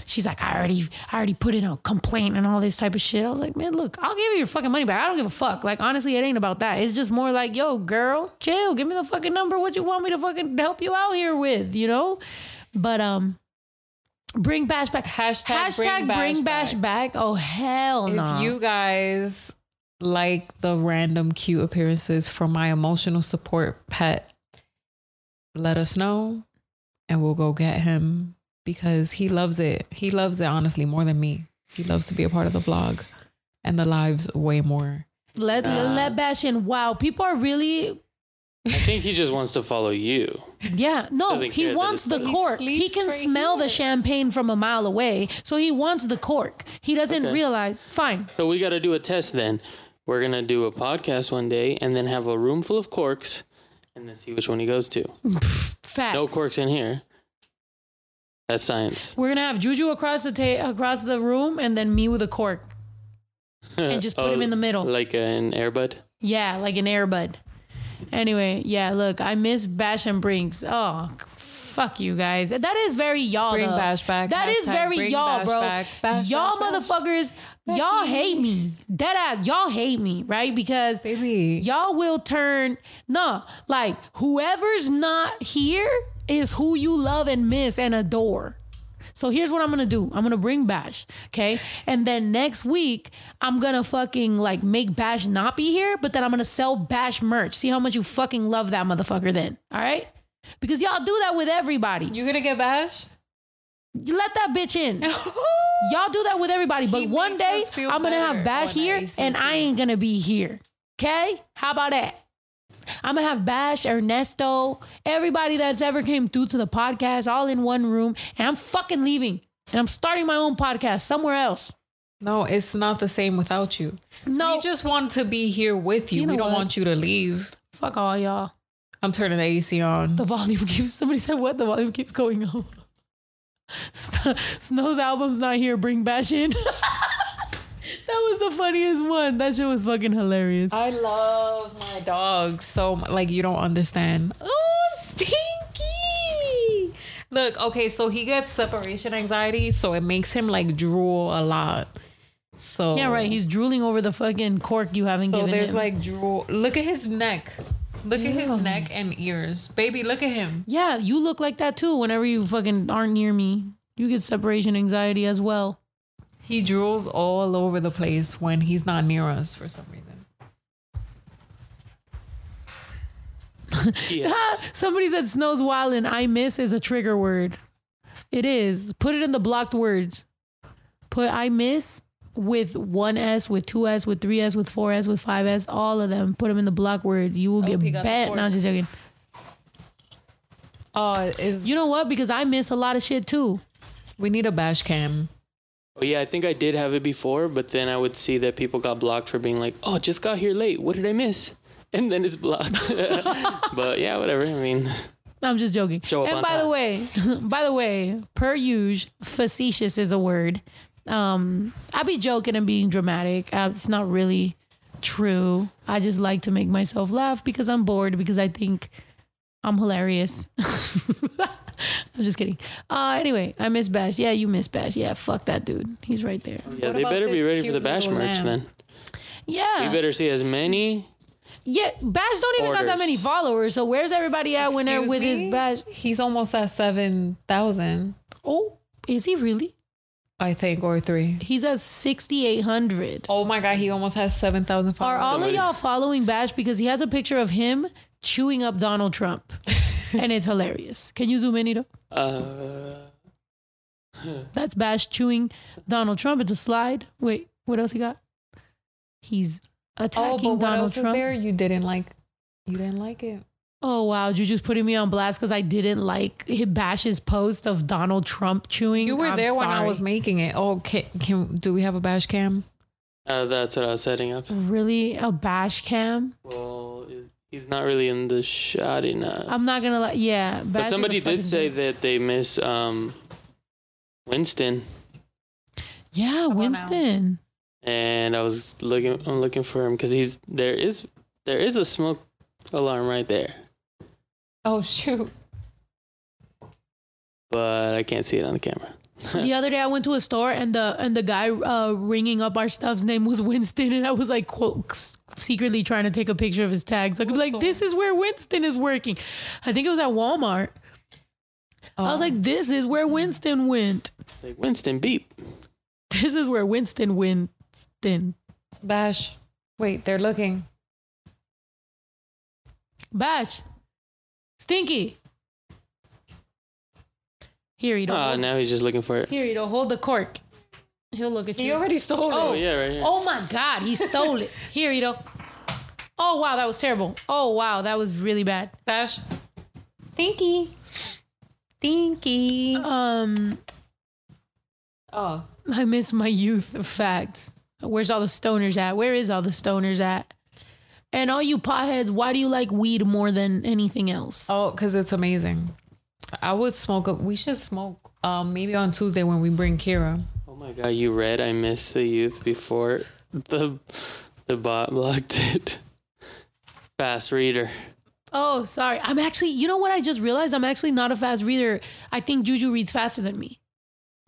She's like, I already, I already put in a complaint and all this type of shit. I was like, man, look, I'll give you your fucking money back. I don't give a fuck. Like honestly, it ain't about that. It's just more like, yo, girl, chill. Give me the fucking number. What you want me to fucking help you out here with? You know, but um. Bring Bash back. Hashtag Hashtag bring bring, Bash Bash, back. Oh hell no! If you guys like the random cute appearances from my emotional support pet, let us know and we'll go get him because he loves it. He loves it honestly more than me. He loves to be a part of the vlog and the lives way more. let Nah. let Bash in. Wow, people are really I think he just wants to follow you. Yeah. No, Doesn't he care that wants it's the like- He cork. He sleeps can right smell the here. champagne from a mile away, so he wants the cork. He doesn't Okay. realize. Fine, So we got to do a test then. We're going to do a podcast one day and then have a room full of corks and then see which one he goes to. facts. No corks in here. That's science. We're gonna have Juju across the ta- across the room, and then me with a cork. And just put him oh, in the middle. Like an Air Bud. Yeah, like an Air Bud. Anyway, yeah, look, I miss Bash and Brinks. Oh, fuck you guys. That is very y'all. Bring though. Bash back. That is very bring y'all, Bash bro. back. Bash, y'all bash. motherfuckers, y'all hate me. Dead ass, y'all hate me, right? Because Baby. y'all will turn no, like whoever's not here is who you love and miss and adore. So here's what I'm gonna do. I'm gonna bring Bash, okay? And then next week, I'm gonna fucking like make Bash not be here, but then I'm gonna sell Bash merch. See how much you fucking love that motherfucker then, all right? Because y'all do that with everybody. You gonna get bash? You let that bitch in. Y'all do that with everybody, but He one day I'm gonna have Bash here and I ain't gonna be here. Okay? How about that? I'm gonna have Bash, Ernesto, everybody that's ever came through to the podcast all in one room, and I'm fucking leaving. And I'm starting my own podcast somewhere else. No, it's not the same without you. No, We just want to be here with you. You know we don't what? want you to leave. fuck all y'all. I'm turning the AC on. The volume keeps. Somebody said what? The volume keeps going up. Snow's album's not here. Bring Bash in. that was the funniest one. That shit was fucking hilarious. I love my dog so mu- like you don't understand. Oh, stinky. Look, okay, so he gets separation anxiety, so it makes him like drool a lot. So Yeah, right. He's drooling over the fucking cork you haven't so given there's him. like drool. Look at his neck. Look at his neck and ears, baby. Look at him. yeah, you look like that too. Whenever you fucking aren't near me, you get separation anxiety as well. He drools all over the place when he's not near us for some reason. Yeah. Somebody said Snow's wild and I miss is a trigger word. It is. Put it in the blocked words. Put I miss with one S, with two S, with three S, with four S, with five S, all of them. Put them in the block word. You will Oh, get bent. four. No, I'm just joking. Oh, is You know what? Because I miss a lot of shit too. we need a bash cam. Oh, yeah, I think I did have it before, but then I would see that people got blocked for being like, oh, just got here late. What did I miss? And then it's blocked. but yeah, whatever. I mean, I'm just joking. Show up and by time. the way, by the way, per usual, facetious is a word. Um, I be joking and being dramatic. Uh, it's not really true. I just like to make myself laugh because I'm bored because I think I'm hilarious. I'm just kidding. Uh, anyway, I miss Bash. Yeah, you miss Bash. Yeah, fuck that dude. He's right there. yeah, What they better be ready for the bash little merch lamb? then. Yeah, We better see as many. yeah. Bash don't even got that many followers. So where's everybody at when they're Excuse with his? Bash? He's almost at seven thousand. Oh, is he really? I think, or three. He's at 6,800. Oh my God, he almost has 7,000 followers. Are all of y'all following Bash because he has a picture of him chewing up Donald Trump, and it's hilarious. Can you zoom in, Ito? Uh, That's Bash chewing Donald Trump. It's a slide. Wait, what else he got? He's attacking oh, attacking but what Donald else Trump. is there? You didn't like, you didn't like it. Oh wow, you just putting me on blast because I didn't like Bash's post of Donald Trump chewing. You were I'm there when I was making it. Oh, can, can do we have a bash cam? uh, that's what I was setting up. really a Bash cam. Well, he's not really in the shot enough. I'm not gonna let. Yeah, Bash but somebody did say dick. that they miss um, Winston, Yeah, on. Winston. and I was looking. I'm looking for him because he's there. Is there is a smoke alarm right there, Oh shoot! but I can't see it on the camera. The other day I went to a store and the and the guy uh, ringing up our stuff's name was Winston and I was like quote, secretly trying to take a picture of his tag so I could be like this is where Winston is working. I think it was at Walmart. I was Oh. like this is where Winston went. Like Winston, beep. This is where Winston Winston. bash. Wait, they're looking. Bash. Stinky. Here you don't Ah, hold, now he's just looking for it. here you don't hold the cork. He'll look at you. He already stole Oh it. Oh yeah, right here. Oh my God, he stole it. Here you go. Oh wow, that was terrible. Oh wow, that was really bad. Bash. Thinky. Thinky. Um, Oh. I miss my youth of facts. Where's all the stoners at? Where is all the stoners at? And all you potheads, why do you like weed more than anything else? Oh, because it's amazing. I would smoke. A, we should smoke. Um, maybe on Tuesday when we bring Kira. Oh my god, you read I missed the youth before the the bot blocked it. Fast reader. Oh, sorry. I'm actually, you know what I just realized? I'm actually not a fast reader. I think Juju reads faster than me.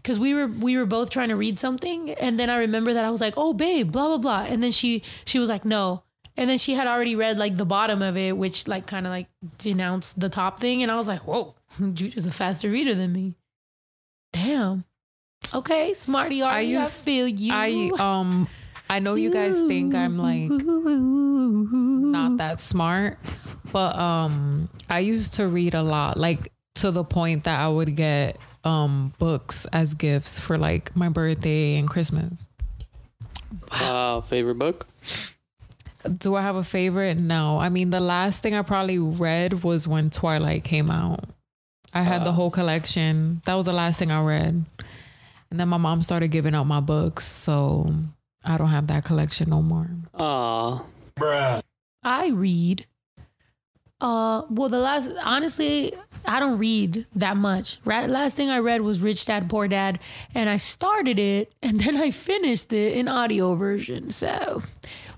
Cause we were we were both trying to read something, and then I remember that I was like, "Oh, babe, blah blah blah," and then she she was like, "No," and then she had already read like the bottom of it, which like kind of like denounced the top thing, and I was like, "Whoa, Juju's a faster reader than me." Damn. Okay, smarty I I, I feel you. I um, I know you guys think I'm like not that smart, but um, I used to read a lot, like to the point that I would get um books as gifts for like my birthday and Christmas. Wow, favorite book? Do I have a favorite? No. I mean, the last thing I probably read was when Twilight came out. I had the whole collection. That was the last thing I read. And then my mom started giving out my books, so I don't have that collection no more. Aw. Bruh. I read. Uh, well, the last honestly, I don't read that much. Right, last thing I read was Rich Dad Poor Dad, and I started it and then I finished it in audio version. So,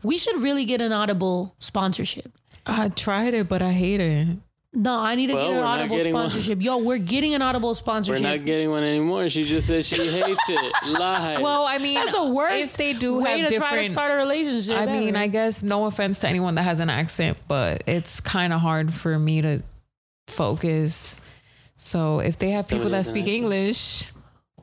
we should really get an Audible sponsorship. I tried it, but I hate it. No, I need to Well, get an Audible getting one. sponsorship. Yo, we're getting an Audible sponsorship. We're not getting one anymore. She just said she hates it. Lie. Well, I mean, That's the worst. If they do way have to try to different, start a relationship. I mean. I guess no offense to anyone that has an accent, but it's kind of hard for me to focus. So if they have people Somebody that has an speak accent. English,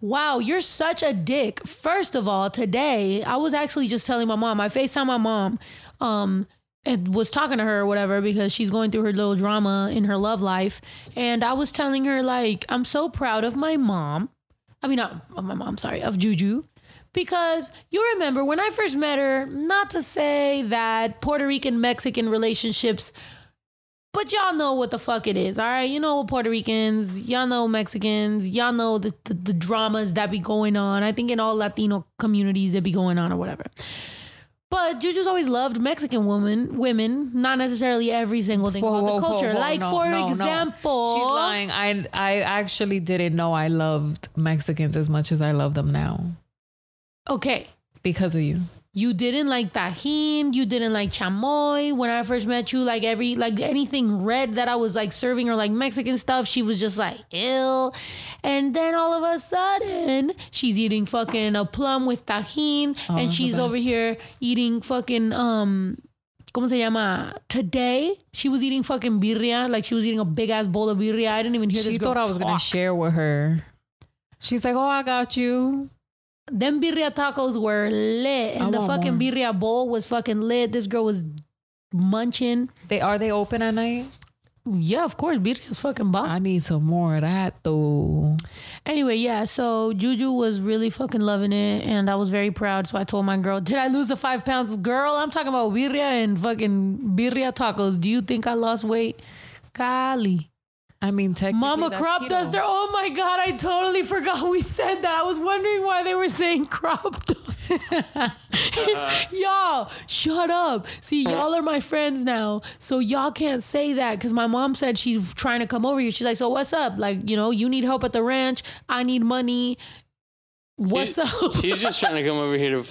Wow, you're such a dick. First of all, today I was actually just telling my mom. I FaceTime my mom, um, and was talking to her or whatever because she's going through her little drama in her love life. And I was telling her like, I'm so proud of my mom. I mean, not of my mom, sorry, of Juju. Because you remember when I first met her, not to say that Puerto Rican Mexican relationships but y'all know what the fuck it is, all right? You know Puerto Ricans, y'all know Mexicans, y'all know the, the, the dramas that be going on. I think in all Latino communities that be going on or whatever. But Juju's always loved Mexican women, women, not necessarily every single thing Whoa, about whoa, the culture. whoa, like no, for no, no. example, she's lying. I I actually didn't know I loved Mexicans as much as I love them now Okay, because of you. You didn't like tajin, you didn't like chamoy. When I first met you, like every like anything red that I was like serving her like Mexican stuff, she was just like ill. And then all of a sudden, she's eating fucking a plum with tajin, Oh, and she's over here eating fucking um. ¿Cómo se llama? Today, she was eating fucking birria. Like she was eating a big ass bowl of birria. I didn't even hear She this girl thought I was gonna share with her. She's like, oh, I got you. Them birria tacos were lit, and I the fucking more. birria bowl was fucking lit. This girl was munching. They are they open at night? Yeah, of course, birria is fucking bomb. I need some more of that though. Anyway, yeah, so Juju was really fucking loving it, and I was very proud. So I told my girl, "Did I lose the five pounds, girl? I'm talking about birria and fucking birria tacos. Do you think I lost weight, Kali? I mean, technically, Mama crop duster. Oh my god, I totally forgot we said that. I was wondering why they were saying crop duster. y'all, shut up. See, y'all are my friends now, so y'all can't say that because my mom said she's trying to come over here. She's like, "So what's up? Like, you know, you need help at the ranch. I need money. What's She- up? She's just trying to come over here to.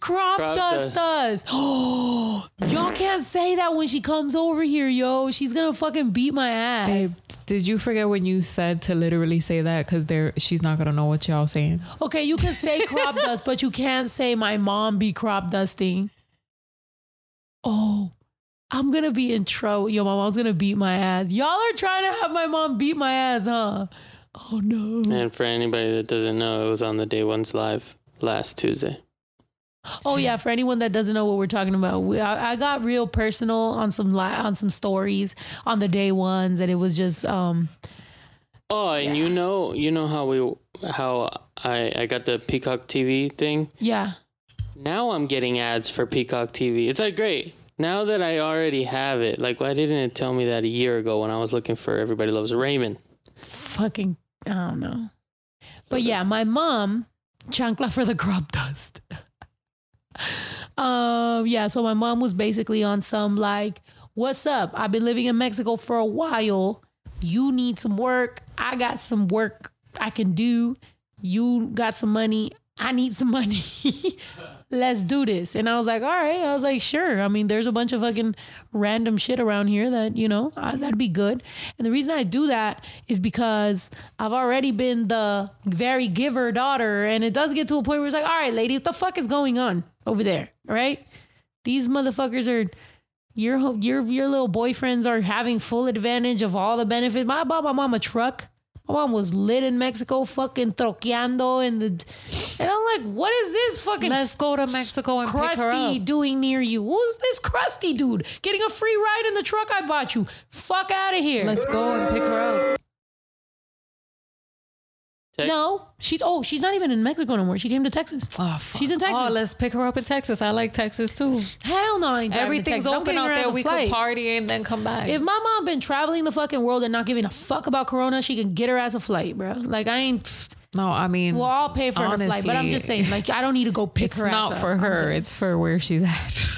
Crop, crop dust us. Oh, y'all can't say that when she comes over here, yo. She's gonna fucking beat my ass. Babe, did you forget when you said to literally say that? Because there, she's not gonna know what y'all saying. Okay, you can say crop dust, but you can't say my mom be crop dusting. Oh, I'm gonna be in trouble. Yo, my mom's gonna beat my ass. Y'all are trying to have my mom beat my ass, huh? Oh no. And for anybody that doesn't know, it was on the Day One's live last Tuesday. Oh yeah, for anyone that doesn't know what we're talking about, we, I, I got real personal on some li- on some stories on the day ones, and it was just um Oh, and you know, you know how we, how I, I got the Peacock TV thing. yeah. Now I'm getting ads for Peacock TV. It's like great. Now that I already have it, like why didn't it tell me that a year ago when I was looking for Everybody Loves Raymond? fucking I don't know. But yeah, my mom chancla for the crop dust. um yeah, so my mom was basically on some like, what's up? I've been living in Mexico for a while. You need some work. I got some work I can do. You got some money. I need some money. Let's do this. And I was like, all right. I was like, sure. I mean, there's a bunch of fucking random shit around here that, you know, uh, that'd be good. And the reason I do that is because I've already been the very giver daughter. And it does get to a point where it's like, all right, lady, what the fuck is going on over there? Right. These motherfuckers are your your your little boyfriends are having full advantage of all the benefits. My bought my mom a truck. My mom was lit in Mexico, fucking troqueando, and the and I'm like, what is this fucking Let's go to Mexico and pick her crusty up. doing near you? Who's this crusty dude getting a free ride in the truck I bought you? Fuck out of here! Let's go and pick her up. Tech- no, she's oh, she's not even in Mexico no more. She came to Texas. Oh, fuck. She's in oh, Texas. Oh, let's pick her up in Texas. I like Texas too. Hell no, I ain't driving to Everything's Texas. Open getting out there. a We flight. could party and then come back. If my mom been traveling the fucking world and not giving a fuck about Corona, she can get her ass a flight, bro. Like I ain't. no, I mean, Well, I'll pay for her flight, but I'm just saying, like I don't need to go pick her ass not for I'm her. It's for where she's at.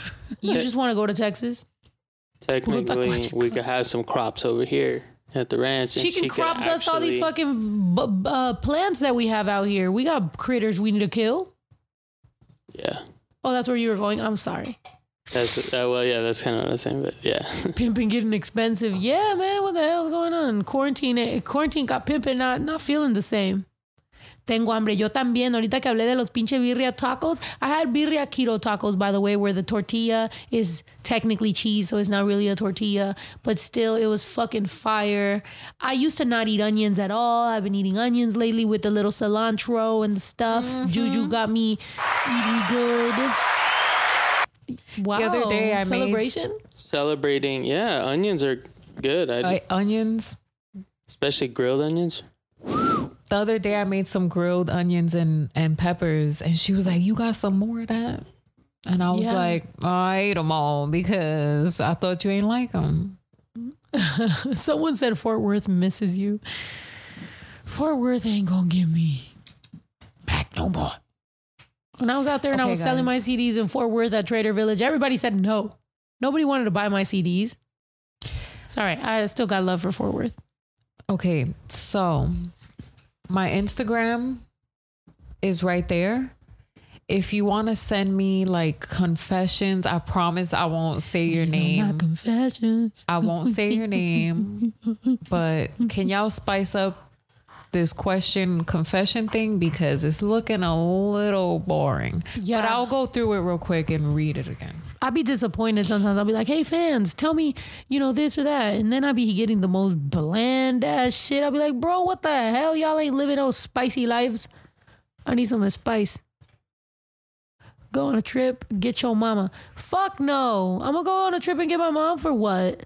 You just want to go to Texas. Technically, we could have some crops over here at the ranch. She can could crop dust all these fucking b- b- uh, plants that we have out here. We got critters we need to kill. Yeah, Oh, that's where you were going. I'm sorry. that's uh, well, yeah, that's kind of what I was saying, but yeah. Pimping getting expensive. Yeah, man. What the hell's going on? Quarantine. eh, Quarantine got pimping not not feeling the same. Tengo hambre. Yo también. Ahorita que hablé de los pinche birria tacos, I had birria keto tacos, by the way, where the tortilla is technically cheese, so it's not really a tortilla, but still, it was fucking fire. I used to not eat onions at all. I've been eating onions lately with the little cilantro and the stuff. Juju mm-hmm. got me eating good. Wow. The other day I made- celebration. Celebrating, yeah, onions are good. I Like, onions. especially grilled onions. The other day I made some grilled onions and and peppers, and she was like, "You got some more of that?" And I was Yeah. like, "I ate them all because I thought you ain't like them." Someone said Fort Worth misses you. Fort Worth ain't gonna give me back no more. When I was out there and I Okay, was selling my. CDs in Fort Worth at Trader Village, everybody said no. Nobody wanted to buy my CDs. Sorry, I still got love for Fort Worth. Okay, so my Instagram is right there. If you want to send me like confessions, I promise I won't say your These My name. confessions. I won't say your name, but can y'all spice up this question confession thing because it's looking a little boring. Yeah. But I'll go through it real quick and read it again. I'd be disappointed sometimes. I'll be like, hey, fans, tell me, you know, this or that. And then I'd be getting the most bland ass shit. I'll be like, bro, what the hell? Y'all ain't living those spicy lives. I need some spice. Go on a trip, get your mama. Fuck no. I'm gonna go on a trip and get my mom for what?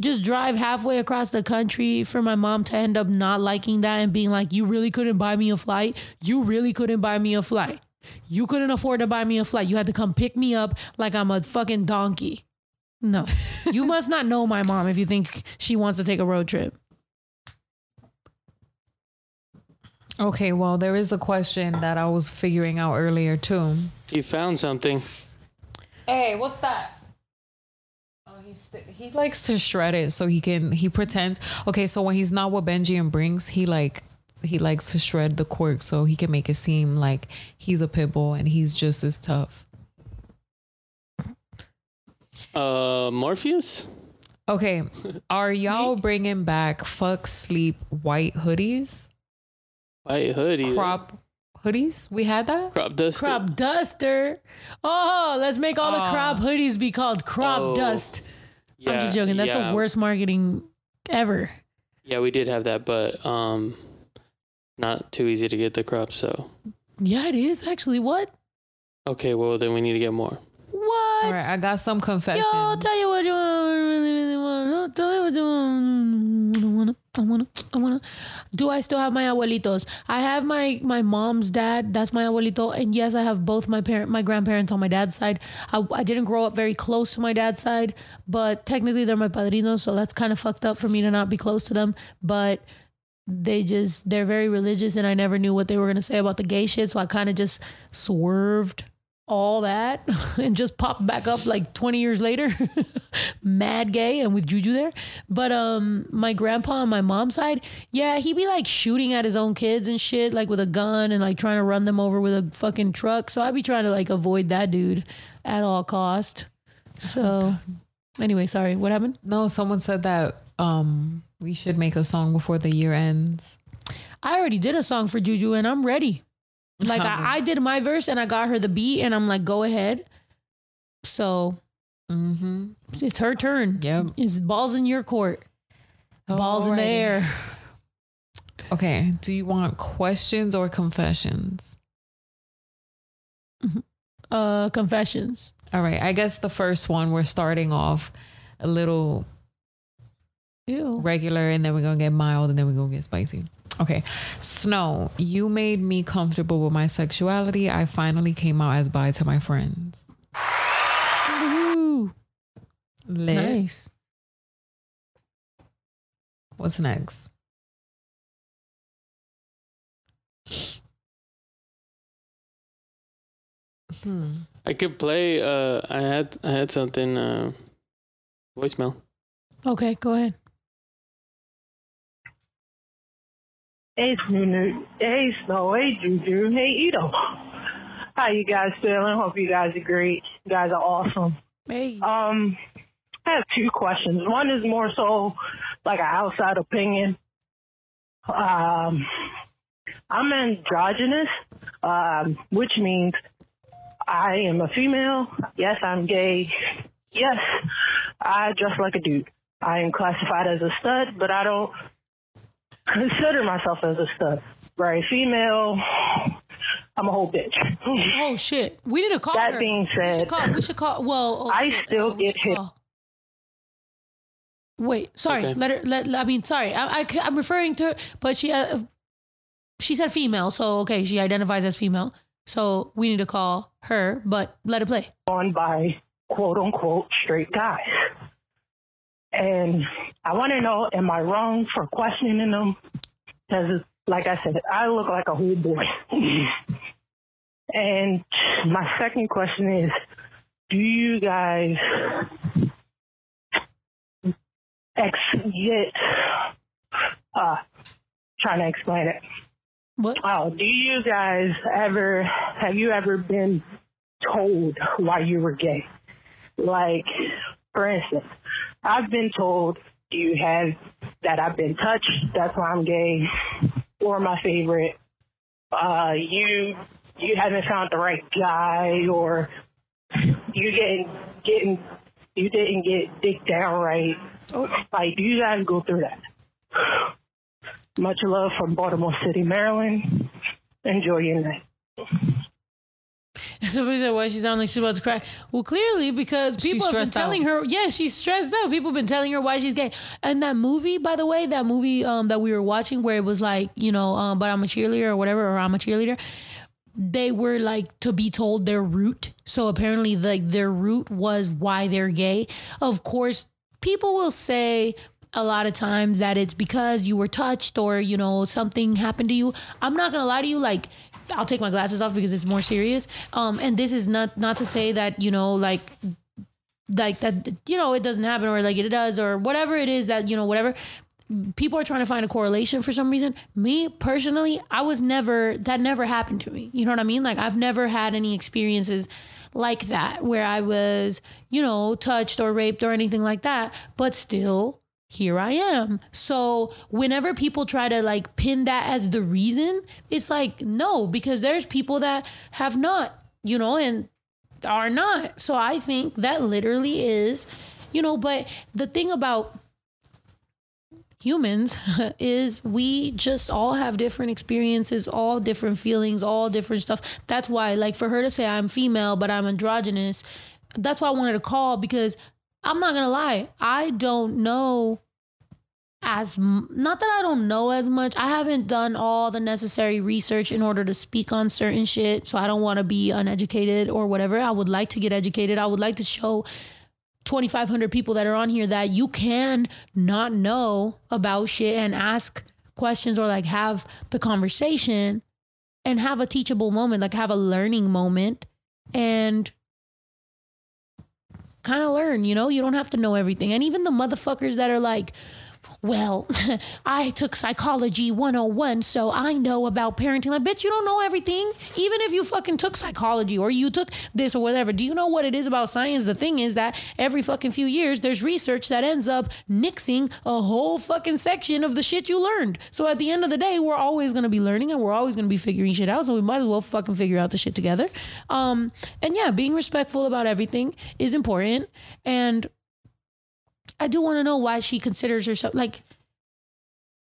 Just drive halfway across the country for my mom to end up not liking that and being like, you really couldn't buy me a flight? You really couldn't buy me a flight. You couldn't afford to buy me a flight. You had to come pick me up like I'm a fucking donkey. No. you must not know my mom if you think she wants to take a road trip. Okay, well, there is a question that I was figuring out earlier too. You found something. Hey, what's that? He's st- he likes to shred it so he can he pretends. Okay, so when he's not what Benji and Brinks, he like he likes to shred the quirk so he can make it seem like he's a pit bull and he's just as tough. Uh, Morpheus? Okay, are y'all bringing back fuck sleep white hoodies? White hoodie. Crop hoodies? We had that? Crop dust. Crop duster. Oh, let's make all the crop hoodies be called crop Oh, dust. I'm just joking. That's yeah, the worst marketing ever. Yeah, we did have that, but um, not too easy to get the crop. So Yeah, it is actually. What? okay, well then we need to get more. What? All right, I got some confessions. Yo, tell you what you want, really, really want. No, Tell me what you want. I wanna, I wanna, Do I still have my abuelitos? I have my my mom's dad. That's my abuelito, and yes, I have both my parent, my grandparents on my dad's side. I, I didn't grow up very close to my dad's side, but technically they're my padrinos, so that's kind of fucked up for me to not be close to them. But they just they're very religious, and I never knew what they were gonna say about the gay shit, so I kind of just swerved all that and just pop back up like 20 years later. Mad gay and with juju there. But um my grandpa on my mom's side yeah he'd be like shooting at his own kids and shit like with a gun and like trying to run them over with a fucking truck. So i'd be trying to like avoid that dude at all cost. So anyway sorry. What happened? No, someone said that um we should make a song before the year ends. i already did a song for juju and i'm ready like I, I did my verse and i got her the beat and i'm like go ahead so Mm-hmm. it's her turn Yep. It's balls in your court. Balls in the air. Okay. Do you want questions or confessions? Uh, confessions. All right. I guess the first one we're starting off a little Ew. regular and then we're gonna get mild and then we're gonna get spicy. Okay. Snow, you made me comfortable with my sexuality. I finally came out as bi to my friends. Woohoo. Lit. Nice. What's next? Hmm. I could play. Uh, I had I had something. Uh, voicemail. Okay, go ahead. Hey, Snoop. Hey, Snow. Hey, Juju. Hey, Ito. How you guys feeling? Hope you guys are great. You guys are awesome. Hey. Um, I have two questions. One is more so like an outside opinion. Um, I'm androgynous, um, which means I am a female. Yes, I'm gay. Yes, I dress like a dude. I am classified as a stud, but I don't consider myself as a stud. Right? Female. I'm a whole bitch. Oh shit. We need to call That her. being we should said, call. We should call. Well, oh, I shit, still we get should hit. call. Wait, sorry. Okay. Let her. Let. I mean, sorry. I, I. I'm referring to. Her but she. Uh, she said female, so okay. She identifies as female, so we need to call her. But let it play. on by quote unquote straight guys. And I want to know, am I wrong for questioning them? Because, like I said, I look like a whole boy. and my second question is, do you guys ex- get, uh, trying to explain it. What? Oh, do you guys ever have you ever been told why you were gay? Like, for instance, I've been told you have that I've been touched, that's why I'm gay, or my favorite. Uh, you you haven't found the right guy, or you getting getting you didn't get dick down right. Like do you guys go through that. Much love from Baltimore City, Maryland. Enjoy your night. Somebody said, "Why she sound like she's about to cry?" Well, clearly because She's people have been stressed telling her. Yeah, she's stressed out. People have been telling her why she's gay. And that movie, by the way, that movie um, that we were watching, where it was like, you know, um, but I'm a cheerleader or whatever, or I'm a cheerleader. They were like to be told their root. So apparently, like their root was why they're gay. Of course, people will say a lot of times that it's because you were touched or you know something happened to you i'm not gonna lie to you like i'll take my glasses off because it's more serious. Um and this is not not to say that you know like like that you know it doesn't happen or like it does or whatever it is that you know whatever. People are trying to find a correlation for some reason. Me personally i was never that never happened to me. You know what i mean? Like i've never had any experiences like that where i was you know touched or raped or anything like that. But still here I am. So whenever people try to like pin that as the reason, it's like no, because there's people that have not, you know, and are not. So I think that literally is, you know, but the thing about humans is we just all have different experiences, all different feelings, all different stuff. That's why like for her to say I'm female but I'm androgynous, that's why I wanted to call because I'm not to lie. I don't know as not that I don't know as much. I haven't done all the necessary research in order to speak on certain shit. So I don't want to be uneducated or whatever. I would like to get educated. I would like to show 2500 people that are on here that you can not know about shit and ask questions or like have the conversation and have a teachable moment, like have a learning moment and kind of learn, you know? You don't have to know everything. And even the motherfuckers that are like, well, I took psychology 101, so I know about parenting. Like, bitch, you don't know everything. Even if you fucking took psychology or you took this or whatever, do you know what it is about science? The thing is that every fucking few years, there's research that ends up nixing a whole fucking section of the shit you learned. So at the end of the day, we're always gonna be learning and we're always gonna be figuring shit out. So we might as well fucking figure out the shit together. Um, and yeah, being respectful about everything is important. And I do want to know why she considers herself like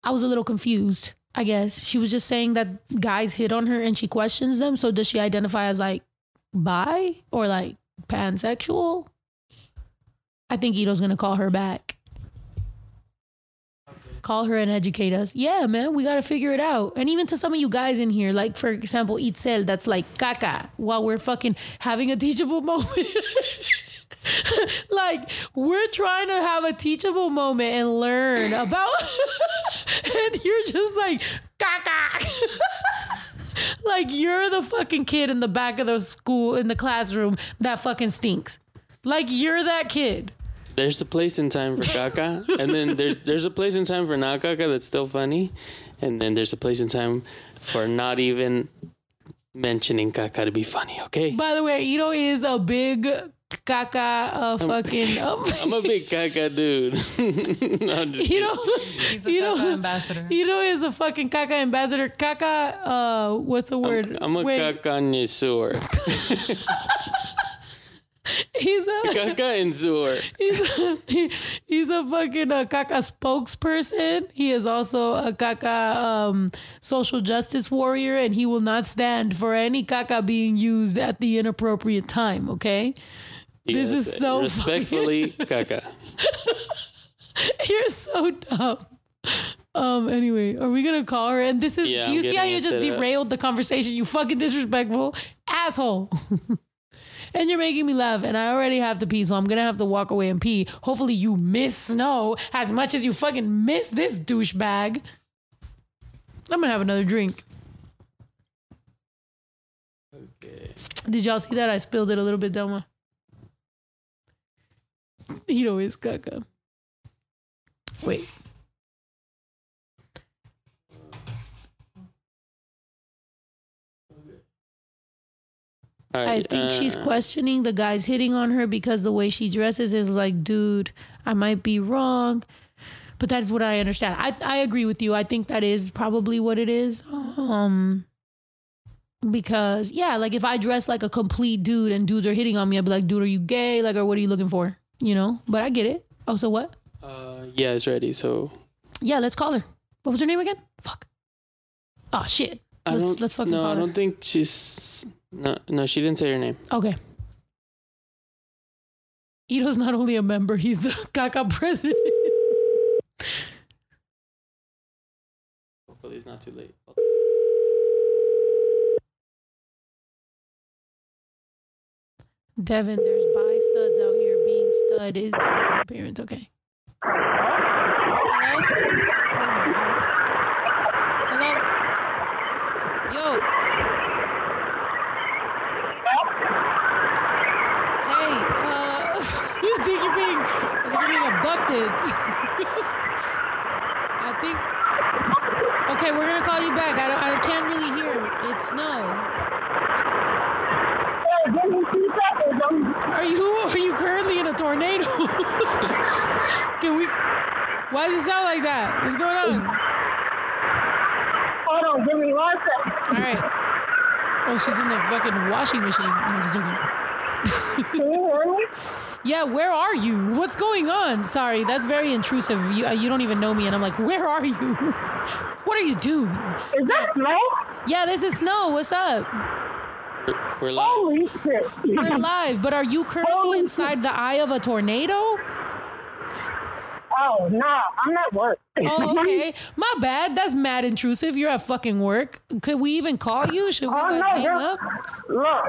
I was a little confused, I guess. She was just saying that guys hit on her and she questions them. So does she identify as like bi or like pansexual? I think Ito's gonna call her back. Call her and educate us. Yeah, man, we gotta figure it out. And even to some of you guys in here, like for example, Itzel, that's like caca, while we're fucking having a teachable moment. like we're trying to have a teachable moment and learn about and you're just like caca. Like you're the fucking kid in the back of the school in the classroom that fucking stinks. Like you're that kid. There's a place in time for caca, and then there's there's a place in time for not caca that's still funny, and then there's a place in time for not even mentioning caca to be funny. Okay, by the way Ito is a big caca uh, fucking um, I'm a big caca dude. no, I'm just you know He's a you caca know ambassador. Ito is a fucking caca ambassador caca uh what's the word I'm a Wait, caca connoisseur. he's a caca and sewer. he's a, he- he's a fucking uh, caca spokesperson. He is also a caca um, social justice warrior, and he will not stand for any caca being used at the inappropriate time. Okay, This is Yes, so respectfully caca. you're so dumb. Um. Anyway, are we gonna call her? And this is. Yeah, do I'm you see how you just set up. derailed the conversation? You fucking disrespectful asshole. and you're making me laugh, and I already have to pee, so I'm gonna have to walk away and pee. Hopefully, you miss snow as much as you fucking miss this douchebag. I'm gonna have another drink. Okay. Did y'all see that? I spilled it a little bit, Delma. Know it's caca. Wait. I think she's uh, questioning the guys hitting on her because the way she dresses is like, dude, I might be wrong. but that is what I understand. I I agree with you. I think that is probably what it is. Um because yeah, like if I dress like a complete dude and dudes are hitting on me, I'd be like, dude, are you gay? Like, or what are you looking for? You know? But I get it. Oh, so what? Uh, yeah, it's ready. So Yeah, let's call her. What was her name again? Fuck. Oh shit. I Let's let's fucking no, call I don't think she's. No, no, she didn't say her name. Okay. Ito's not only a member, he's the Kaka president. Hopefully, it's not too late. Devin, there's buy studs out here. Being stud is appearance. Okay. Hello? Hello? Yo. Hey, uh, you think you're being, I think you're being abducted. I think. Okay, we're gonna call you back. I, don't, I can't really hear. It's snow. Are you are you currently in a tornado? Can we? Why does it sound like that? What's going on? Hold on, give me one second. All right. Oh, she's in the fucking washing machine. I'm just joking. Can you hear me? Yeah, where are you? What's going on? Sorry, that's very intrusive. You uh, you don't even know me, and I'm like, where are you? what are you doing? Is that snow? Yeah, this is Snow. What's up? We're, we're live. Holy shit. We're live, but are you currently Holy inside the eye of a tornado? Oh, nah, I'm at work. Oh, okay. My bad. That's mad intrusive. You're at fucking work. Could we even call you? Should we Oh, like no, hang you're- up? Look,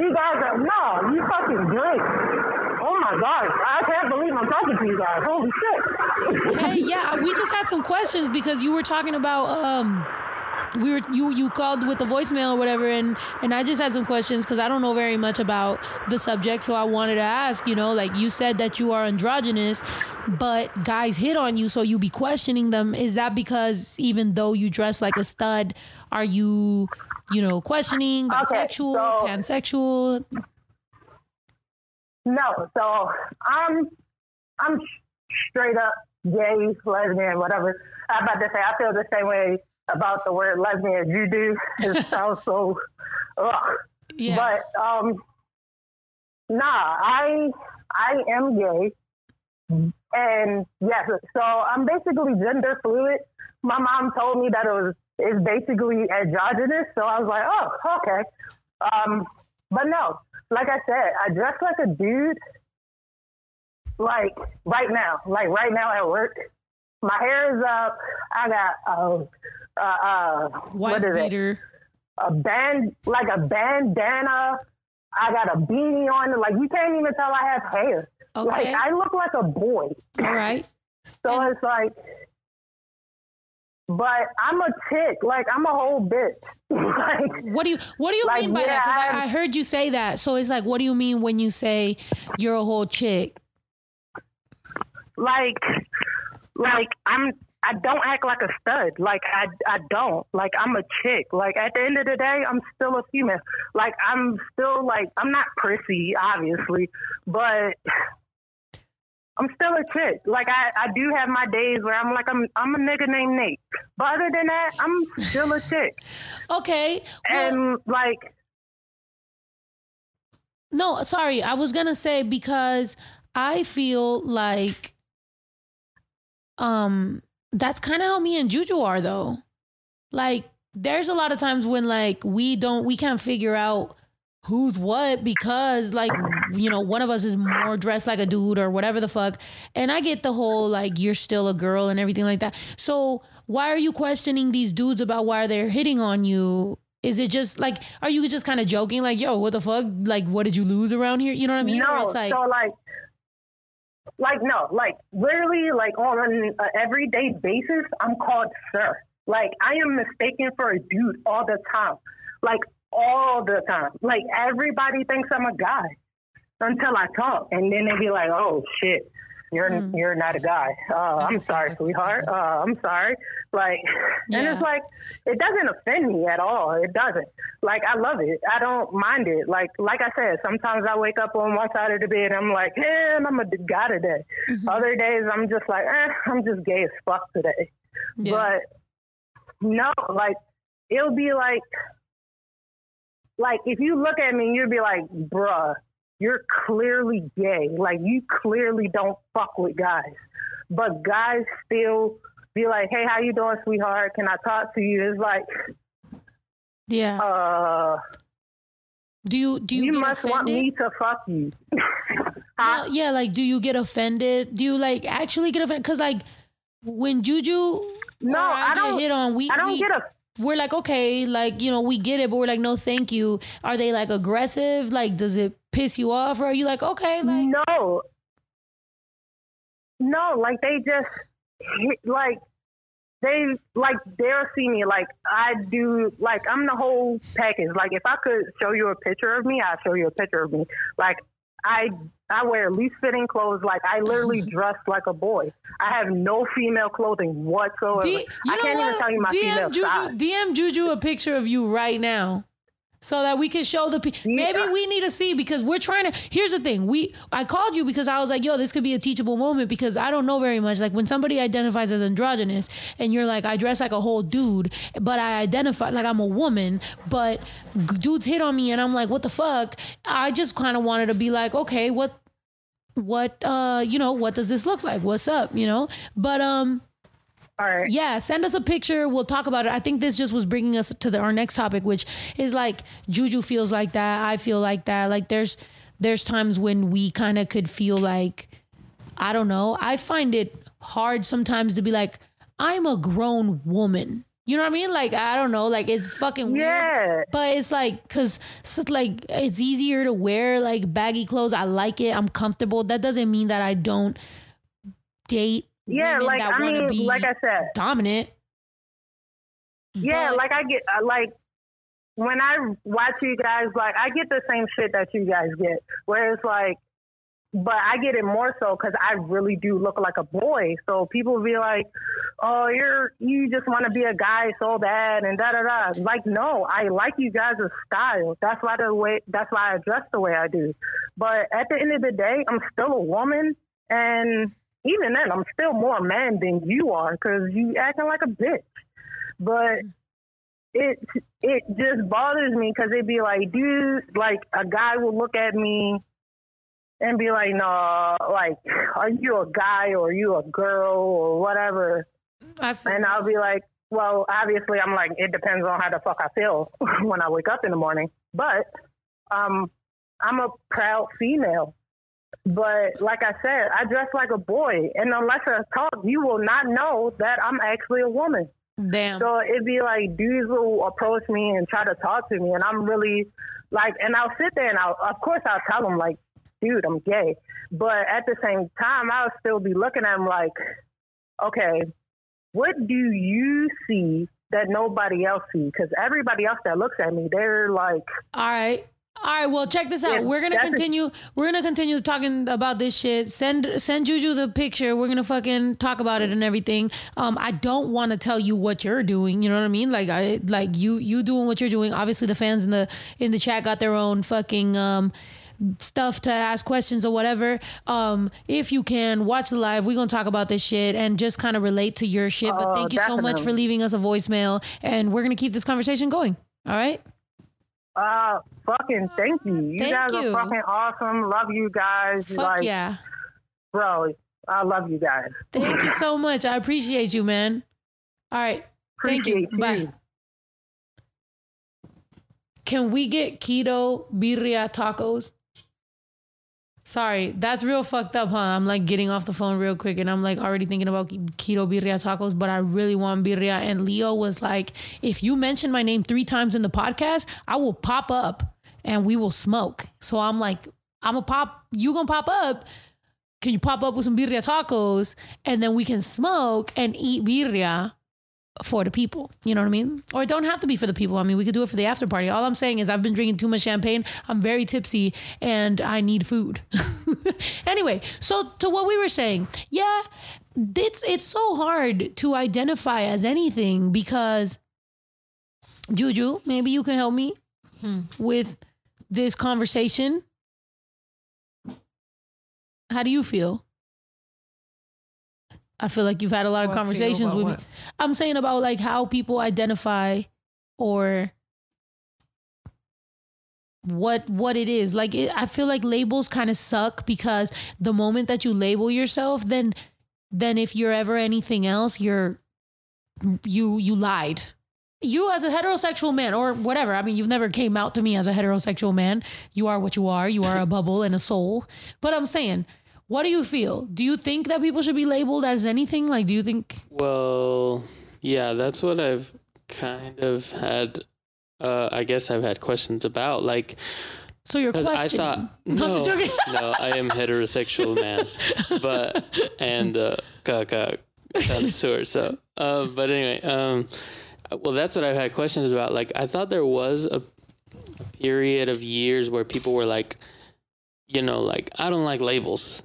you guys are, no, you fucking drink. Oh my gosh, I can't believe I'm talking to you guys. Holy shit. Hey, yeah, we just had some questions because you were talking about um we were you you called with the voicemail or whatever and and I just had some questions because I don't know very much about the subject so I wanted to ask you know like you said that you are androgynous but guys hit on you so you be questioning them is that because even though you dress like a stud are you you know questioning Okay, bisexual so- pansexual No, so I'm, I'm straight up gay, lesbian, whatever. I'm about to say, I feel the same way about the word lesbian as you do. It sounds so, ugh. yeah But um, nah, I I am gay, and yes, so I'm basically gender fluid. My mom told me that it was it's basically androgynous, so I was like, oh, okay. Um, but no, like I said, I dress like a dude. Like right now, like right now at work, my hair is up. I got uh, uh, uh wife is it? a band like a bandana. I got a beanie on. Like you can't even tell I have hair. Okay. Like I look like a boy. all right So And- it's like, but I'm a chick. Like I'm a whole bitch. like What do you What do you Like, mean by that? Because I, I heard you say that. So it's like, what do you mean when you say you're a whole chick? like like I'm I don't act like a stud. Like I I don't. Like I'm a chick. Like at the end of the day, I'm still a female. Like I'm still like I'm not prissy, obviously, but I'm still a chick. Like I, I do have my days where I'm like I'm I'm a nigga named Nate. But other than that, I'm still a chick. Okay. Well, And like no, sorry. I was gonna say because I feel like, um, that's kind of how me and Juju are though. Like, there's a lot of times when like we don't, we can't figure out who's what because like you know one of us is more dressed like a dude or whatever the fuck. And i get the whole like you're still a girl and everything like that. So why are you questioning these dudes about why they're hitting on you? Is it just like are you just kind of joking like yo what the fuck? Like what did you lose around here? You know what i mean? No, like so like, like no, like literally, like on an everyday basis, I'm called sir. Like I am mistaken for a dude all the time, like all the time. Like everybody thinks I'm a guy until I talk, and then they be like, "Oh shit." You're Mm. you're not a guy. Uh, I'm sorry, sweetheart. Uh, I'm sorry. Like, and it's like it doesn't offend me at all. It doesn't. Like I love it. I don't mind it. Like like I said, sometimes I wake up on one side of the bed. and I'm like, man, I'm a guy today. Mm-hmm. Other days I'm just like, eh, I'm just gay as fuck today. Yeah. But no, like it'll be like like if you look at me, you'd be like, bruh, you're clearly gay. Like you clearly don't fuck with guys. But guys still be like, Hey, how you doing, sweetheart? Can I talk to you? It's like, yeah. uh do you do you, you, must want me to fuck you. No, yeah, like do you get offended? Do you like actually get offended? Because like when Juju No, I, I get don't- hit on, we I don't we, get a we're like okay, like you know we get it, but we're like no, thank you. Are they like aggressive? Like does it piss you off, or are you like okay, like no. No, like they just like they like they'll see me like I do like I'm the whole package. Like if I could show you a picture of me, I'll show you a picture of me. Like I I wear loose fitting clothes. Like I literally dress like a boy. I have no female clothing whatsoever. D- I can't what? even tell you my female DM Juju, size. DM Juju a picture of you right now. So that we can show the pe- maybe we need to see because we're trying to. Here's the thing: we I called you because I was like, "Yo, this could be a teachable moment." Because I don't know very much. Like when somebody identifies as androgynous, and you're like, "I dress like a whole dude," but I identify like I'm a woman, but dudes hit on me, and I'm like, "What the fuck?" I just kind of wanted to be like, "Okay, what, what, uh, you know, what does this look like? What's up?" You know, but um. Right. Yeah, send us a picture. We'll talk about it. I think this just was bringing us to the, our next topic, which is like Juju feels like that. I feel like that. Like there's there's times when we kind of could feel like I don't know. I find it hard sometimes to be like I'm a grown woman. You know what I mean? Like I don't know. Like it's fucking weird. Yeah. But it's like, cause so like it's easier to wear like baggy clothes. I like it. I'm comfortable. That doesn't mean that I don't date. Yeah, women like that I mean, be like I said, dominant. Yeah, But- like I get uh, like when I watch you guys, like I get the same shit that you guys get. Where it's like, but I get it more so because I really do look like a boy. So people be like, "Oh, you're you just want to be a guy so bad," and da da da. Like, no, I like you guys' style. That's why the way. That's why I dress the way I do. But at the end of the day, I'm still a woman, and even then, I'm still more man than you are because you acting like a bitch but it it just bothers me because it'd be like, dude, like a guy will look at me and be like, no, like, are you a guy or are you a girl or whatever? And I'll be like, well, obviously, I'm like, it depends on how the fuck I feel when I wake up in the morning. But um, I'm a proud female. But like I said, I dress like a boy, and unless I talk, you will not know that I'm actually a woman. damn. So it'd be like dudes will approach me and try to talk to me, and I'm really like, and I'll sit there and I'll, of course, I'll tell them like, dude, I'm gay. But at the same time, I'll still be looking at them like, okay, what do you see that nobody else sees? Because everybody else that looks at me, they're like, All right. All right, well, check this out. Yeah, we're gonna that's a- continue. we're gonna continue talking about this shit. Send send Juju the picture. We're gonna fucking talk about it and everything. Um, I don't want to tell you what you're doing. You know what I mean? Like I like you you doing what you're doing. Obviously, the fans in the in the chat got their own fucking um stuff to ask questions or whatever. Um, if you can watch the live, we're gonna talk about this shit and just kind of relate to your shit. But Oh, thank you so much for leaving us a voicemail, and we're gonna keep this conversation going. All right. Uh, fucking thank you. You Thank guys you. are fucking awesome. Love you guys. Fuck like, yeah. bro, I love you guys. Thank you so much. I appreciate you, man. All right. Thank you. Appreciate Bye. Can we get keto birria tacos? Sorry, that's real fucked up, huh? I'm like getting off the phone real quick and I'm like already thinking about keto birria tacos, but I really want birria. And Leo was like, if you mention my name three times in the podcast, I will pop up and we will smoke. So I'm like, I'm a pop, you gonna pop up. Can you pop up with some birria tacos and then we can smoke and eat birria for the people. You know what I mean? Or it don't have to be for the people. I mean, we could do it for the after party. All I'm saying is I've been drinking too much champagne. I'm very tipsy and I need food. anyway, so to what we were saying, yeah, it's it's so hard to identify as anything because Juju, maybe you can help me hmm. with this conversation. How do you feel? I feel like you've had a lot of feel conversations with me. what? I'm saying about like how people identify or what what it is. Like it, I feel like labels kind of suck because the moment that you label yourself, then then if you're ever anything else, you're you you lied. You as a heterosexual man or whatever. I mean, you've never came out to me as a heterosexual man. You are what you are. You are a bubble and a soul. But I'm saying, what do you feel? Do you think that people should be labeled as anything? Like, do you think Well, yeah, that's what I've kind of had. Uh, I guess I've had questions about, like, so? You're because I thought I'm no, just joking. no, I am heterosexual man, but and uh, connoisseur. So, um, but anyway, um, well, that's what I've had questions about. Like, I thought there was a period of years where people were like, you know, like I don't like labels.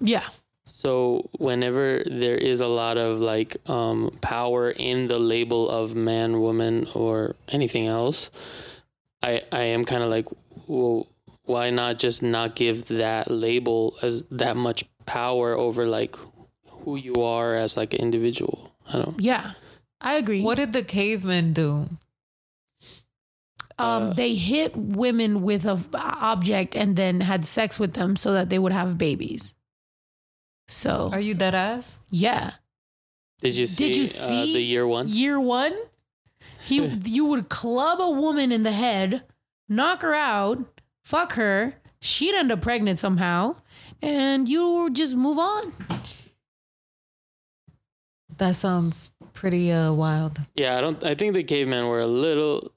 Yeah. So whenever there is a lot of like um, power in the label of man, woman, or anything else, I I am kind of like, well, why not just not give that label as that much power over like who you are as like an individual? I don't. Yeah. I agree. What did the cavemen do? um, uh, they hit women with a f- object and then had sex with them so that they would have babies. So Are you dead ass? yeah, Did you see? Did you uh, see the year one? year one, he you would club a woman in the head, knock her out, fuck her. She'd end up pregnant somehow, and you would just move on. That sounds pretty uh wild. Yeah, I don't. I think the cavemen were a little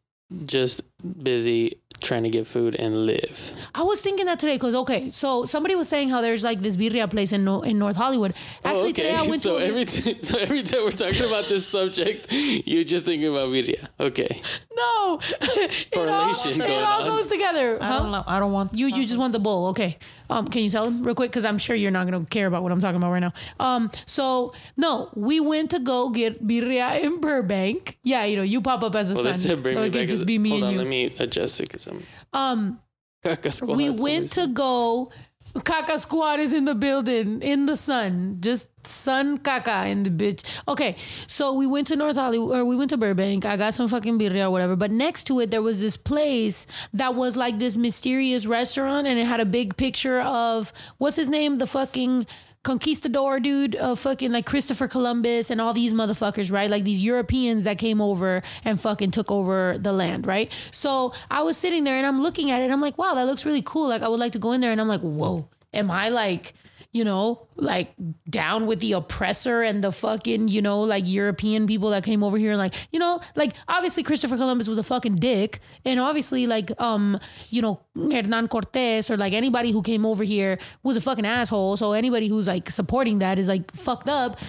just busy trying to get food and live. I was thinking that today because okay, so somebody was saying how there's like this birria place in no, in North Hollywood. Actually, Oh, today I went so to. every t- so every time we're talking about this subject, you're just thinking about birria. Okay. No, it all, Correlation it going all goes together. I don't know. I don't want You you just want the bowl, okay? Um, can you tell him real quick? Because I'm sure you're not gonna care about what I'm talking about right now. Um, so no, we went to go get birria in Burbank. Yeah, you know, you pop up as a Well, son, they said bring so it could just be me Hold and on, you. Let me adjust it because I'm. um, Caca squad, we went to go. Caca squad is in the building in the sun, just sun caca in the bitch. Okay, so we went to North Hollywood or we went to Burbank. I got some fucking birria or whatever. But next to it, there was this place that was like this mysterious restaurant, and it had a big picture of what's his name, the fucking conquistador dude of fucking like Christopher Columbus and all these motherfuckers, right? Like these Europeans that came over and fucking took over the land, right? So I was sitting there and I'm looking at it I'm like, wow, that looks really cool. Like I would like to go in there and I'm like, whoa, am I like, you know, like down with the oppressor and the fucking, you know, like European people that came over here and like, you know, like obviously Christopher Columbus was a fucking dick. And obviously like, um, you know, Hernan Cortes or like anybody who came over here was a fucking asshole. So anybody who's like supporting that is like fucked up.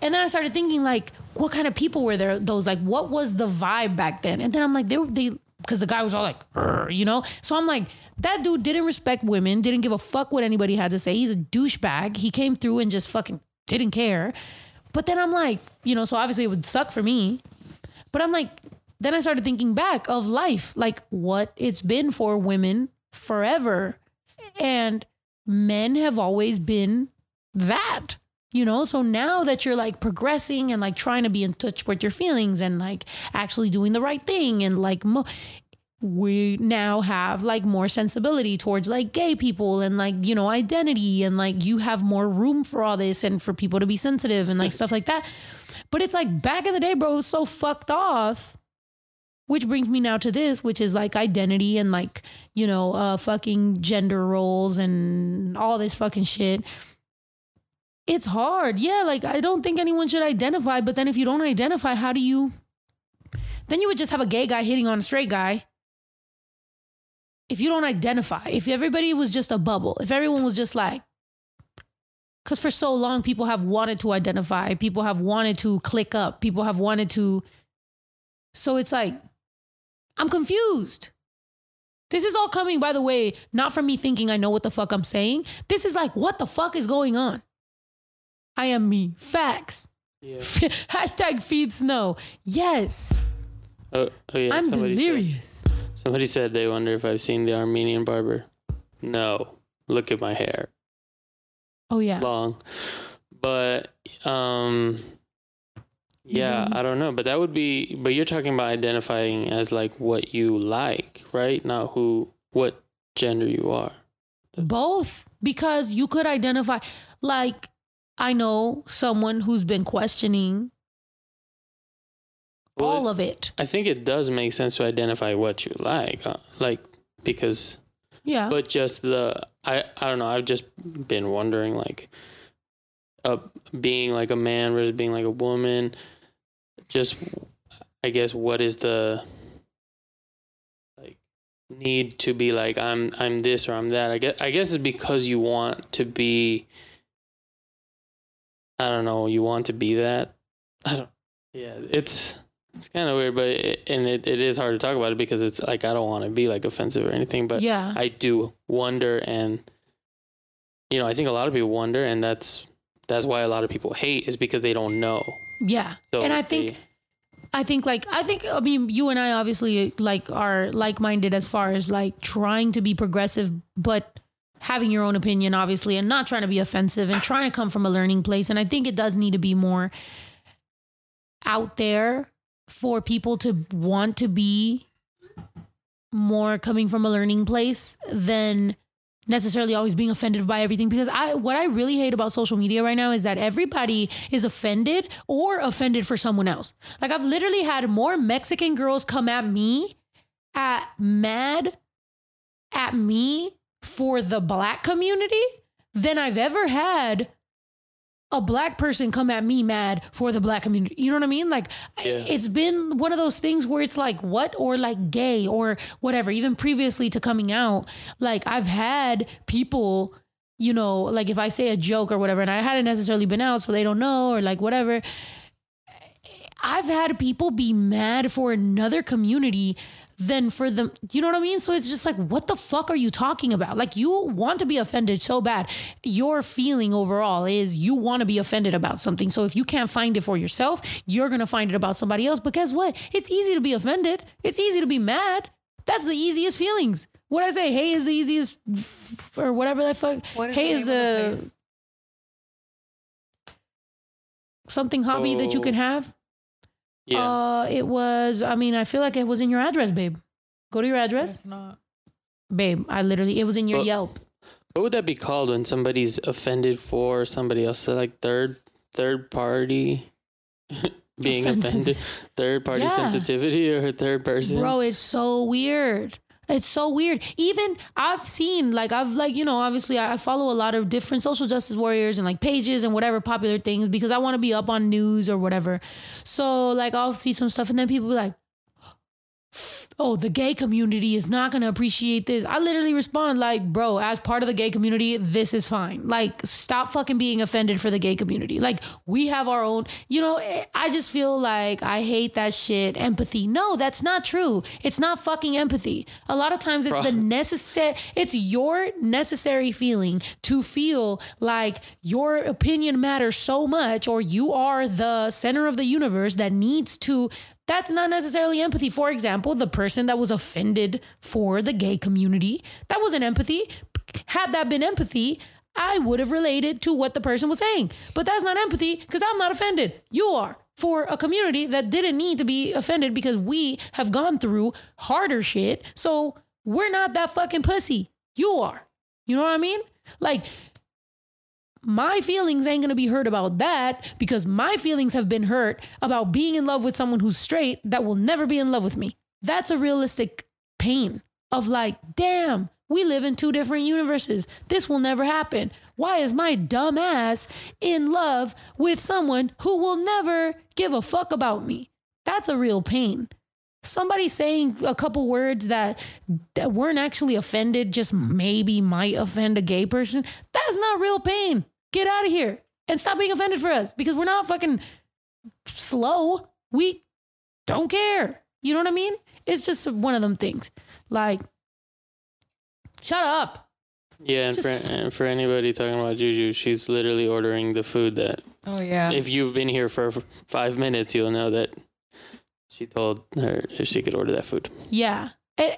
And then I started thinking like, what kind of people were there? Those like, what was the vibe back then? And then I'm like, they were, they, because the guy was all like, you know? So I'm like, that dude didn't respect women, didn't give a fuck what anybody had to say. He's a douchebag. He came through and just fucking didn't care. But then I'm like, you know, so obviously it would suck for me. But I'm like, then I started thinking back of life, like what it's been for women forever. And men have always been that, you know? So now that you're like progressing and like trying to be in touch with your feelings and like actually doing the right thing and like, mo- we now have like more sensibility towards like gay people and like you know identity and like you have more room for all this and for people to be sensitive and like stuff like that. But it's like back in the day bro it was so fucked off. Which brings me now to this which is like identity and like you know uh fucking gender roles and all this fucking shit it's hard yeah like i don't think anyone should identify but then if you don't identify how do you then you would just have a gay guy hitting on a straight guy if you don't identify, if everybody was just a bubble, if everyone was just like, Because for so long, people have wanted to identify, people have wanted to click up, people have wanted to. So it's like, I'm confused. This is all coming, by the way, not from me thinking I know what the fuck I'm saying. This is like, what the fuck is going on? I am me. Facts. Yeah. Hashtag feed snow. Yes, Oh, oh yeah. I'm somebody said- delirious. somebody said they wonder if I've seen the Armenian barber. No. Look at my hair. Oh, yeah. long. But um yeah, Mhm. I don't know, but that would be but you're talking about identifying as like what you like, right? Not who what gender you are. Both, because you could identify, like, I know someone who's been questioning Well, all of it. I think it does make sense to identify what you like, uh, like because Yeah. but just the I I don't know, I've just been wondering like uh being like a man versus being like a woman just I guess what is the like need to be like I'm I'm this or I'm that. I guess I guess it's because you want to be I don't know, you want to be that. I don't yeah, it's it's kind of weird, but it, and it, it is hard to talk about it because it's like I don't want to be like offensive or anything, but yeah. I do wonder, and you know, I think a lot of people wonder, and that's that's why a lot of people hate is because they don't know. yeah. So and I they- think I think like I think I mean you and I obviously like are like minded as far as like trying to be progressive but having your own opinion obviously and not trying to be offensive and trying to come from a learning place and I think it does need to be more out there for people to want to be more coming from a learning place than necessarily always being offended by everything because I what I really hate about social media right now is that everybody is offended or offended for someone else. Like I've literally had more Mexican girls come at me at mad at me for the black community than I've ever had a black person come at me mad for the black community. You know what I mean? Like Yeah. it's been one of those things where it's like what or like gay or whatever. Even previously to coming out, like I've had people, you know, like if I say a joke or whatever, and I hadn't necessarily been out, so they don't know or like whatever. I've had people be mad for another community than for them. You know what I mean? So it's just like, what the fuck are you talking about? Like, you want to be offended so bad. Your feeling overall is you want to be offended about something. So if you can't find it for yourself, you're going to find it about somebody else. But guess what? It's easy to be offended, it's easy to be mad. That's the easiest feelings. What I say, hey is the easiest, f- or whatever that fuck. What is hey the is name the the something hobby that you Oh. can have. Yeah, Uh, it was. I mean, I feel like it was in your address, babe. Go to your address, It's not. babe. I literally, it was in your Well- Yelp. what would that be called when somebody's offended for somebody else? So like third third party being Offenses. offended, third party Yeah. sensitivity or third person. Bro, it's so weird. It's so weird. Even I've seen, like, I've, like, you know, obviously I follow a lot of different social justice warriors and like pages and whatever popular things because I want to be up on news or whatever. So, like, I'll see some stuff and then people be like, oh, the gay community is not going to appreciate this. I literally respond, like, bro, as part of the gay community, this is fine. Like, stop fucking being offended for the gay community. Like, we have our own, you know, eh, I just feel like I hate that shit. Empathy. No, that's not true. It's not fucking empathy. A lot of times it's Bro. the necessary, it's your necessary feeling to feel like your opinion matters so much or you are the center of the universe that needs to that's not necessarily empathy. For example, the person that was offended for the gay community, that wasn't empathy. Had that been empathy, I would have related to what the person was saying. But that's not empathy because I'm not offended. You are. For a community that didn't need to be offended because we have gone through harder shit. So we're not that fucking pussy. You are. You know what I mean? Like, my feelings ain't gonna be hurt about that because my feelings have been hurt about being in love with someone who's straight that will never be in love with me. That's a realistic pain of like, damn, we live in two different universes. This will never happen. Why is my dumb ass in love with someone who will never give a fuck about me? That's a real pain. Somebody saying a couple words that, that weren't actually offended, just maybe might offend a gay person, that's not real pain. Get out of here and stop being offended for us because we're not fucking slow. We don't care. You know what I mean? It's just one of them things. Like, shut up. Yeah, and Just- for, and for anybody talking about Juju, she's literally ordering the food that Oh yeah. if you've been here for five minutes, you'll know that she told her if she could order that food. Yeah, E-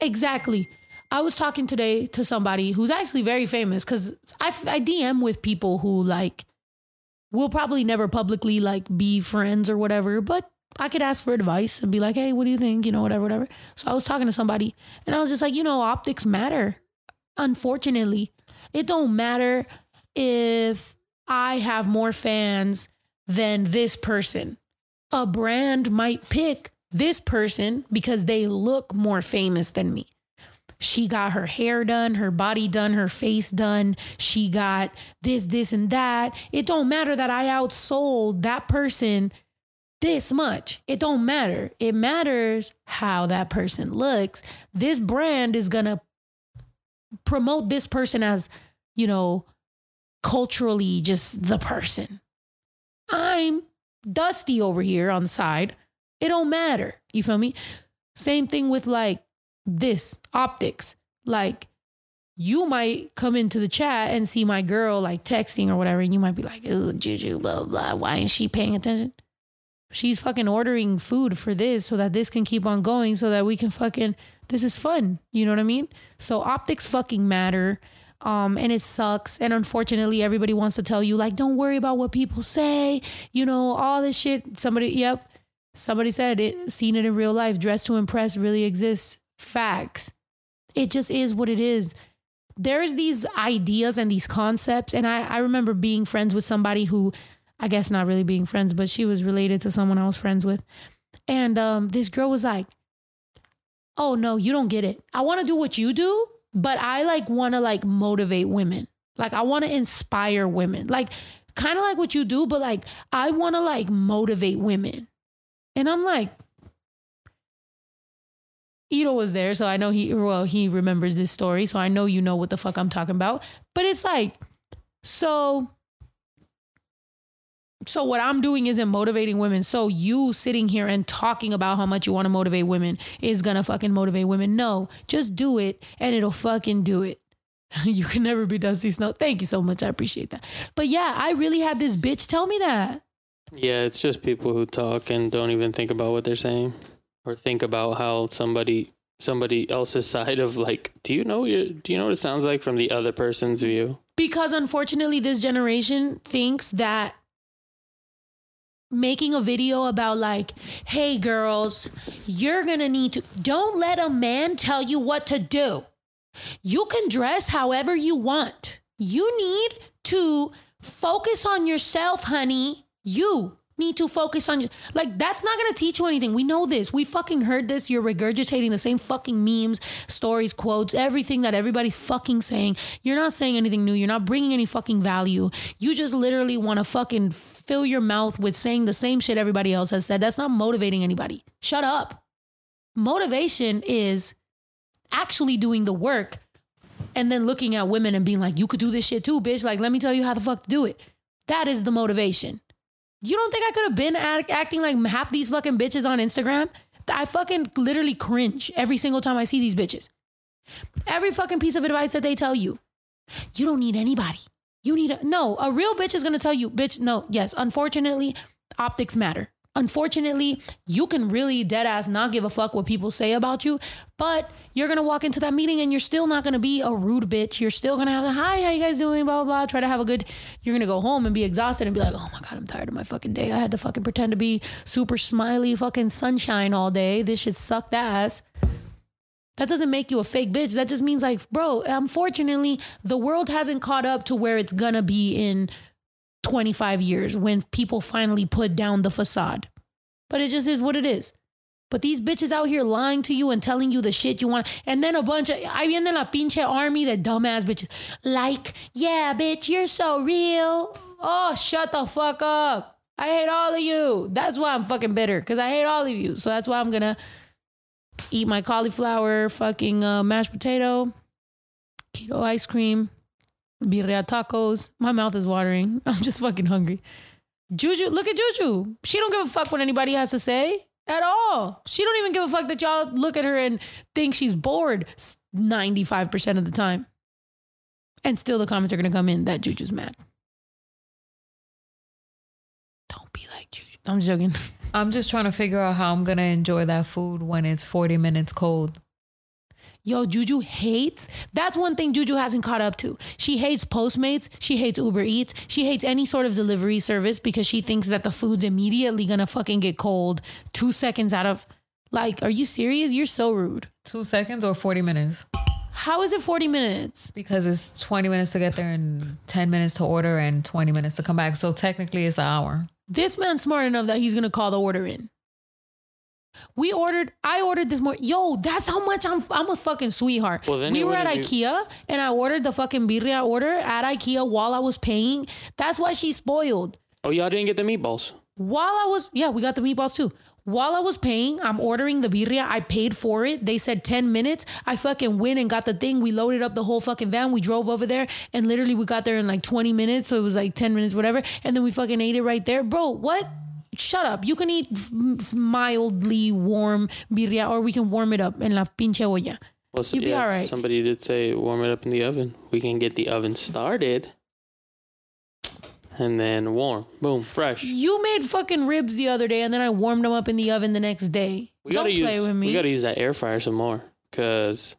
exactly. I was talking today to somebody who's actually very famous because I, I DM with people who like will probably never publicly like be friends or whatever, but I could ask for advice and be like, hey, what do you think? You know, whatever, whatever. So I was talking to somebody and I was just like, you know, optics matter. Unfortunately, it don't matter if I have more fans than this person. A brand might pick this person because they look more famous than me. She got her hair done, her body done, her face done. She got this, this, and that. It don't matter that I outsold that person this much. It don't matter. It matters how that person looks. This brand is gonna promote this person as, you know, culturally just the person. I'm dusty over here on the side. It don't matter. You feel me? Same thing with like this optics. Like you might come into the chat and see my girl like texting or whatever, and you might be like, oh, Juju, blah, blah. Why ain't she paying attention? She's fucking ordering food for this so that this can keep on going so that we can fucking, this is fun. You know what I mean? So optics fucking matter. Um, and it sucks. And unfortunately, everybody wants to tell you, like, don't worry about what people say, you know, all this shit. Somebody, yep. Somebody said it, seen it in real life. Dress to impress really exists. Facts. It just is what it is. There's these ideas and these concepts. And I, I remember being friends with somebody who, I guess not really being friends, but she was related to someone I was friends with. And um, this girl was like, Oh no, you don't get it. I want to do what you do, but I like want to like motivate women. Like I want to inspire women. Like kind of like what you do, but like I want to like motivate women. And I'm like, Ito was there, so I know he well he remembers this story, so I know you know what the fuck I'm talking about. But it's like, so so what I'm doing isn't motivating women. So you sitting here and talking about how much you want to motivate women is gonna fucking motivate women. No, just do it and it'll fucking do it. you can never be Dusty Snow. Thank you so much. I appreciate that. But yeah, I really had this bitch tell me that. Yeah, it's just people who talk and don't even think about what they're saying, or think about how somebody somebody else's side of like, do you know do you know what it sounds like from the other person's view? Because unfortunately, this generation thinks that making a video about, like, hey, girls, you're gonna need to, don't let a man tell you what to do. You can dress however you want. You need to focus on yourself, honey. You need to focus on you. like that's not gonna teach you anything. We know this. We fucking heard this. You're regurgitating the same fucking memes, stories, quotes, everything that everybody's fucking saying. You're not saying anything new. You're not bringing any fucking value. You just literally want to fucking fill your mouth with saying the same shit everybody else has said. That's not motivating anybody. Shut up. Motivation is actually doing the work and then looking at women and being like, you could do this shit too, bitch. Like, let me tell you how the fuck to do it. That is the motivation. You don't think I could have been act- acting like half these fucking bitches on Instagram? I fucking literally cringe every single time I see these bitches. Every fucking piece of advice that they tell you, you don't need anybody. You need a no. A real bitch is gonna tell you, bitch. No, yes. Unfortunately, optics matter. Unfortunately, you can really dead ass not give a fuck what people say about you, but you're gonna walk into that meeting and you're still not gonna be a rude bitch. You're still gonna have the hi, how you guys doing? Blah blah blah. Try to have a good. You're gonna go home and be exhausted and be like, oh my god, I'm tired of my fucking day. I had to fucking pretend to be super smiley, fucking sunshine all day. This shit sucked ass. That doesn't make you a fake bitch. That just means like, bro, unfortunately, the world hasn't caught up to where it's gonna be in 25 years when people finally put down the facade. But it just is what it is. But these bitches out here lying to you and telling you the shit you want. And then a bunch of, I mean viene la pinche army, the dumbass bitches. Like, yeah, bitch, you're so real. Oh, shut the fuck up. I hate all of you. That's why I'm fucking bitter because I hate all of you. So that's why I'm gonna eat my cauliflower, fucking uh, mashed potato, keto ice cream, birria tacos. My mouth is watering. I'm just fucking hungry. Juju, look at Juju. She don't give a fuck what anybody has to say at all. She don't even give a fuck that y'all look at her and think she's bored 95% of the time. And still the comments are going to come in that Juju's mad. Don't be like Juju. I'm joking. I'm just trying to figure out how I'm gonna enjoy that food when it's 40 minutes cold. Yo, Juju hates. That's one thing Juju hasn't caught up to. She hates Postmates. She hates Uber Eats. She hates any sort of delivery service because she thinks that the food's immediately gonna fucking get cold two seconds out of. Like, are you serious? You're so rude. Two seconds or 40 minutes? How is it 40 minutes? Because it's 20 minutes to get there and 10 minutes to order and 20 minutes to come back. So technically it's an hour. This man's smart enough that he's gonna call the order in. We ordered. I ordered this more. Yo, that's how much I'm. I'm a fucking sweetheart. Well, then we were at IKEA and I ordered the fucking birria order at IKEA while I was paying. That's why she's spoiled. Oh, y'all didn't get the meatballs. While I was, yeah, we got the meatballs too. While I was paying, I'm ordering the birria. I paid for it. They said 10 minutes. I fucking went and got the thing. We loaded up the whole fucking van. We drove over there and literally we got there in like 20 minutes. So it was like 10 minutes, whatever. And then we fucking ate it right there. Bro, what? Shut up. You can eat mildly warm birria or we can warm it up en la pinche olla. Well, so, You'd be all right. Somebody did say warm it up in the oven. We can get the oven started. And then warm. Boom. Fresh. You made fucking ribs the other day and then I warmed them up in the oven the next day. We Don't gotta play use with me. we gotta use that air fryer some more. Cause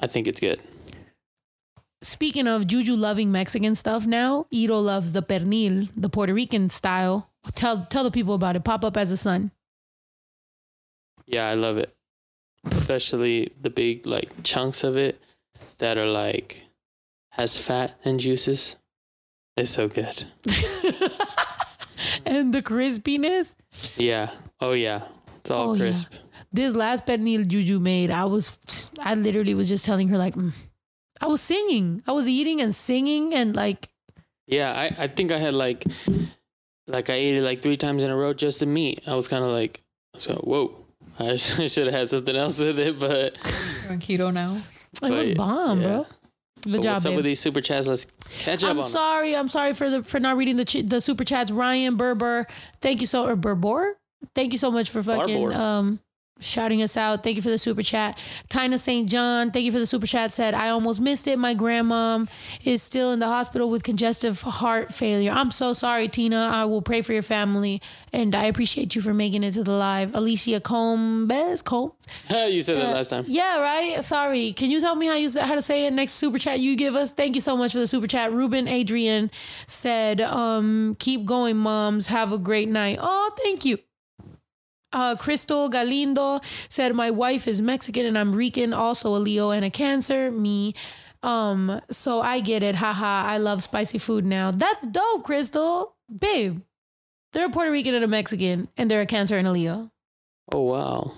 I think it's good. Speaking of Juju loving Mexican stuff now, Ito loves the pernil, the Puerto Rican style. Tell tell the people about it. Pop up as a son. Yeah, I love it. Especially the big like chunks of it that are like has fat and juices. It's so good. and the crispiness. Yeah. Oh yeah. It's all Oh, yeah. crisp. This last pernil Juju made, I was I literally was just telling her like mm. I was singing. I was eating and singing and like Yeah, I, I think I had like like I ate it like three times in a row just to meat. I was kind of like, so whoa, I should have had something else with it, but You're on keto now. it was But, bomb, yeah. bro. Good but job, what's up babe. with these super chats? Let's catch up I'm on them. sorry. I'm sorry for the for not reading the ch- the super chats. Ryan Berber, thank you so or Berbor, thank you so much for fucking Barbor. um shouting us out. Thank you for the super chat. Tina St. John, thank you for the super chat. Said I almost missed it. My grandmom is still in the hospital with congestive heart failure. I'm so sorry, Tina. I will pray for your family, and I appreciate you for making it to the live. Alicia Combs, Combs. you said that last time. Yeah, right. Sorry. Can you tell me how you how to say it next super chat you give us? Thank you so much for the super chat. Ruben Adrian said, um, "Keep going, moms. Have a great night." Oh, thank you. Uh, Crystal Galindo said, "My wife is Mexican and I'm Rican, also a Leo and a Cancer. Me." Um, so I get it. Haha. I love spicy food now. That's dope, Crystal. Babe. They're a Puerto Rican and a Mexican, and they're a Cancer and a Leo. Oh wow,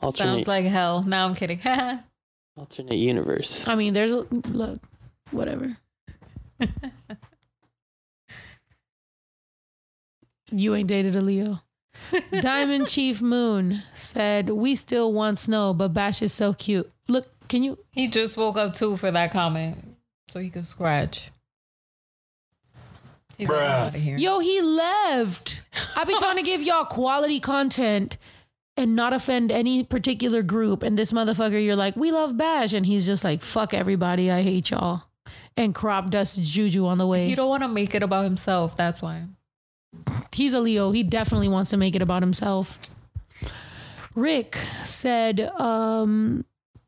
alternate Sounds like hell. Now I'm kidding. alternate universe. I mean, there's a look, whatever. you ain't dated a Leo. Diamond Chief Moon said, "We still want snow, but Bash is so cute. Look, can you? he just woke up too for that comment, so he could scratch. He's out of here. Yo, he left. I be trying to give y'all quality content and not offend any particular group, and this motherfucker, you're like, we love Bash, and he's just like, fuck everybody, I hate y'all, and crop dust Juju on the way. He don't want to make it about himself. That's why. He's a Leo. He definitely wants to make it about himself. Rick said, um,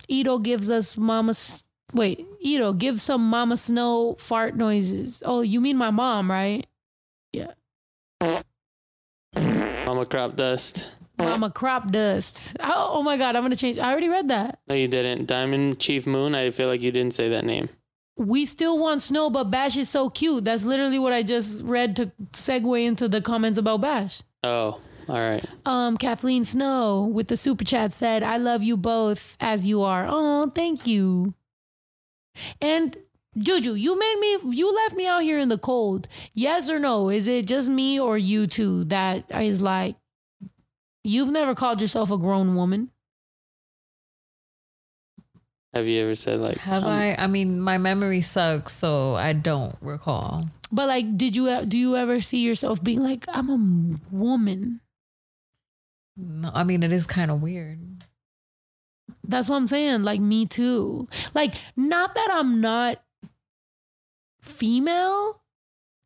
Ito gives us mama. S- Wait, Ito, give some mama snow fart noises. Oh, you mean my mom, right? Yeah. Mama crop dust. Mama crop dust. Oh, oh my God, I'm going to change. I already read that. No, you didn't. Diamond Chief Moon. I feel like you didn't say that name. We still want snow, but Bash is so cute. That's literally what I just read to segue into the comments about Bash. Oh, all right. Um, Kathleen Snow with the super chat said, I love you both as you are. Oh, thank you. And Juju, you made me, you left me out here in the cold. Yes or no? Is it just me or you two that is like, you've never called yourself a grown woman? Have you ever said like Have um, I? I mean, my memory sucks, so I don't recall. But like, did you do you ever see yourself being like, I'm a woman? No, I mean, it is kind of weird. That's what I'm saying. Like me too. Like not that I'm not female,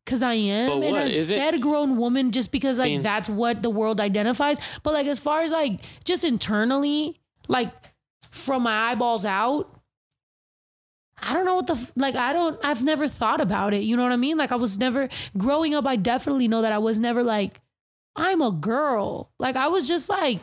because I am, But and? I've Is it- said grown woman just because like mean- that's what the world identifies. But like as far as like just internally, like from my eyeballs out. I don't know what the like I don't I've never thought about it. You know what I mean? Like I was never growing up I definitely know that I was never like I'm a girl. Like I was just like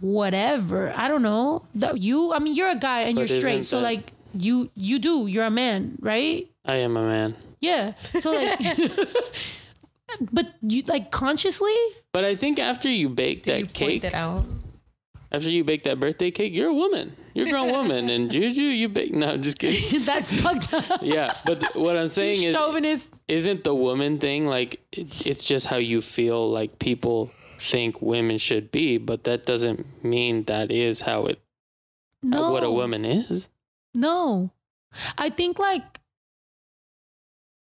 whatever. I don't know. The- you I mean you're a guy and But you're straight. isn't So that- like you you do. You're a man, right? I am a man. Yeah. So like but you like consciously? But I think after you bake Do that you cake, point that out? After you bake that birthday cake, you're a woman. You're a grown woman. And Juju, you bake. No, I'm just kidding. That's fucked up. Yeah, but th- what I'm saying is, Chauvinist. isn't the woman thing like it, it's just how you feel like people think women should be, but that doesn't mean that is how it No. what a woman is. No. I think like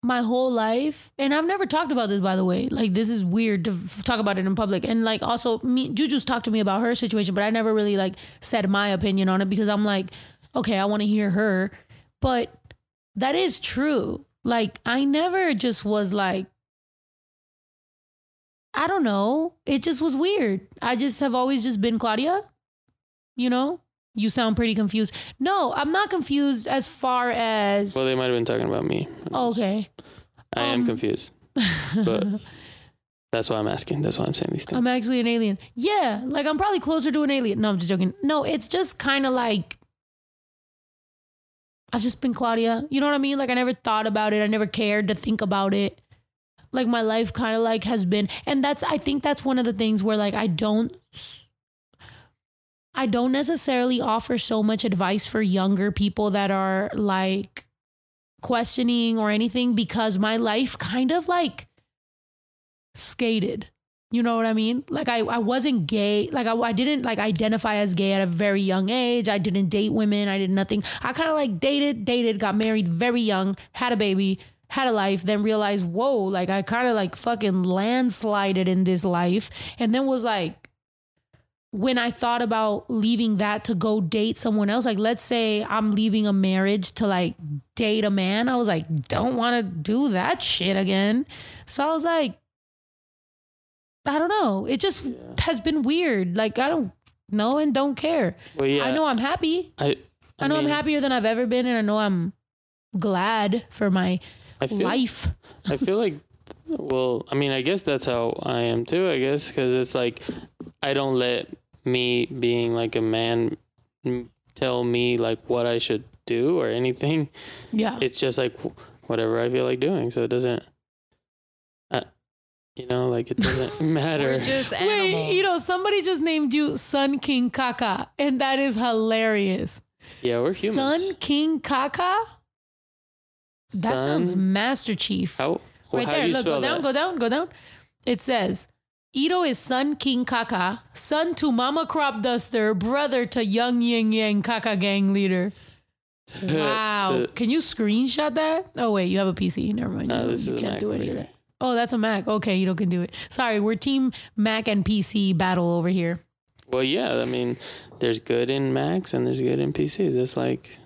my whole life, and I've never talked about this by the way. Like this is weird to f- talk about it in public. And like also me Juju's talked to me about her situation, but I never really like said my opinion on it because I'm like, okay, I want to hear her. But that is true. Like I never just was like I don't know. It just was weird. I just have always just been Claudia. You know? You sound pretty confused. No, I'm not confused as far as Well, they might have been talking about me. okay. I am um, confused, but that's why I'm asking. That's why I'm saying these things. I'm actually an alien. Yeah, like I'm probably closer to an alien. No, I'm just joking. No, it's just kind of like I've just been Claudia. You know what I mean? Like I never thought about it. I never cared to think about it. Like my life kind of like has been and that's I think that's one of the things where like I don't I don't necessarily offer so much advice for younger people that are like questioning or anything because my life kind of like skated. You know what I mean? Like I, I wasn't gay. Like I, I didn't like identify as gay at a very young age. I didn't date women. I did nothing. I kind of like dated, dated, got married very young, had a baby, had a life, then realized, whoa, like I kind of like fucking landslided in this life. And then was like, when I thought about leaving that to go date someone else, like let's say I'm leaving a marriage to like date a man, I was like, don't want to do that shit again. So I was like, I don't know. It just has been weird. Like I don't know and don't care. well, yeah, I know I'm happy. I, I know mean, I'm happier than I've ever been, and I know I'm glad for my I feel, life. I feel like, well, I mean, I guess that's how I am too. I guess because it's like I don't let me being like a man tell me like what I should do or anything. Yeah. It's just like whatever I feel like doing. So it doesn't, uh, you know, like it doesn't matter. We're just animals. Wait, you know, somebody just named you Sun King Kaka, and that is hilarious. yeah, we're humans. Sun King Kaka? That sounds Master Chief. How? Well, right how do there. you Look, go down, that? go down, go down. It says Ito is son King Kaka, son to Mama Crop Duster, brother to Young Yang Yang Kaka gang leader. Wow. Can you screenshot that? Oh wait, you have a PC. Never mind. No, you, this you is a can't Mac do it over either. Oh, that's a Mac. Okay, you don't can do it. Sorry, we're team Mac and PC battle over here. Well, yeah. I mean, there's good in Macs and there's good in PCs. It's like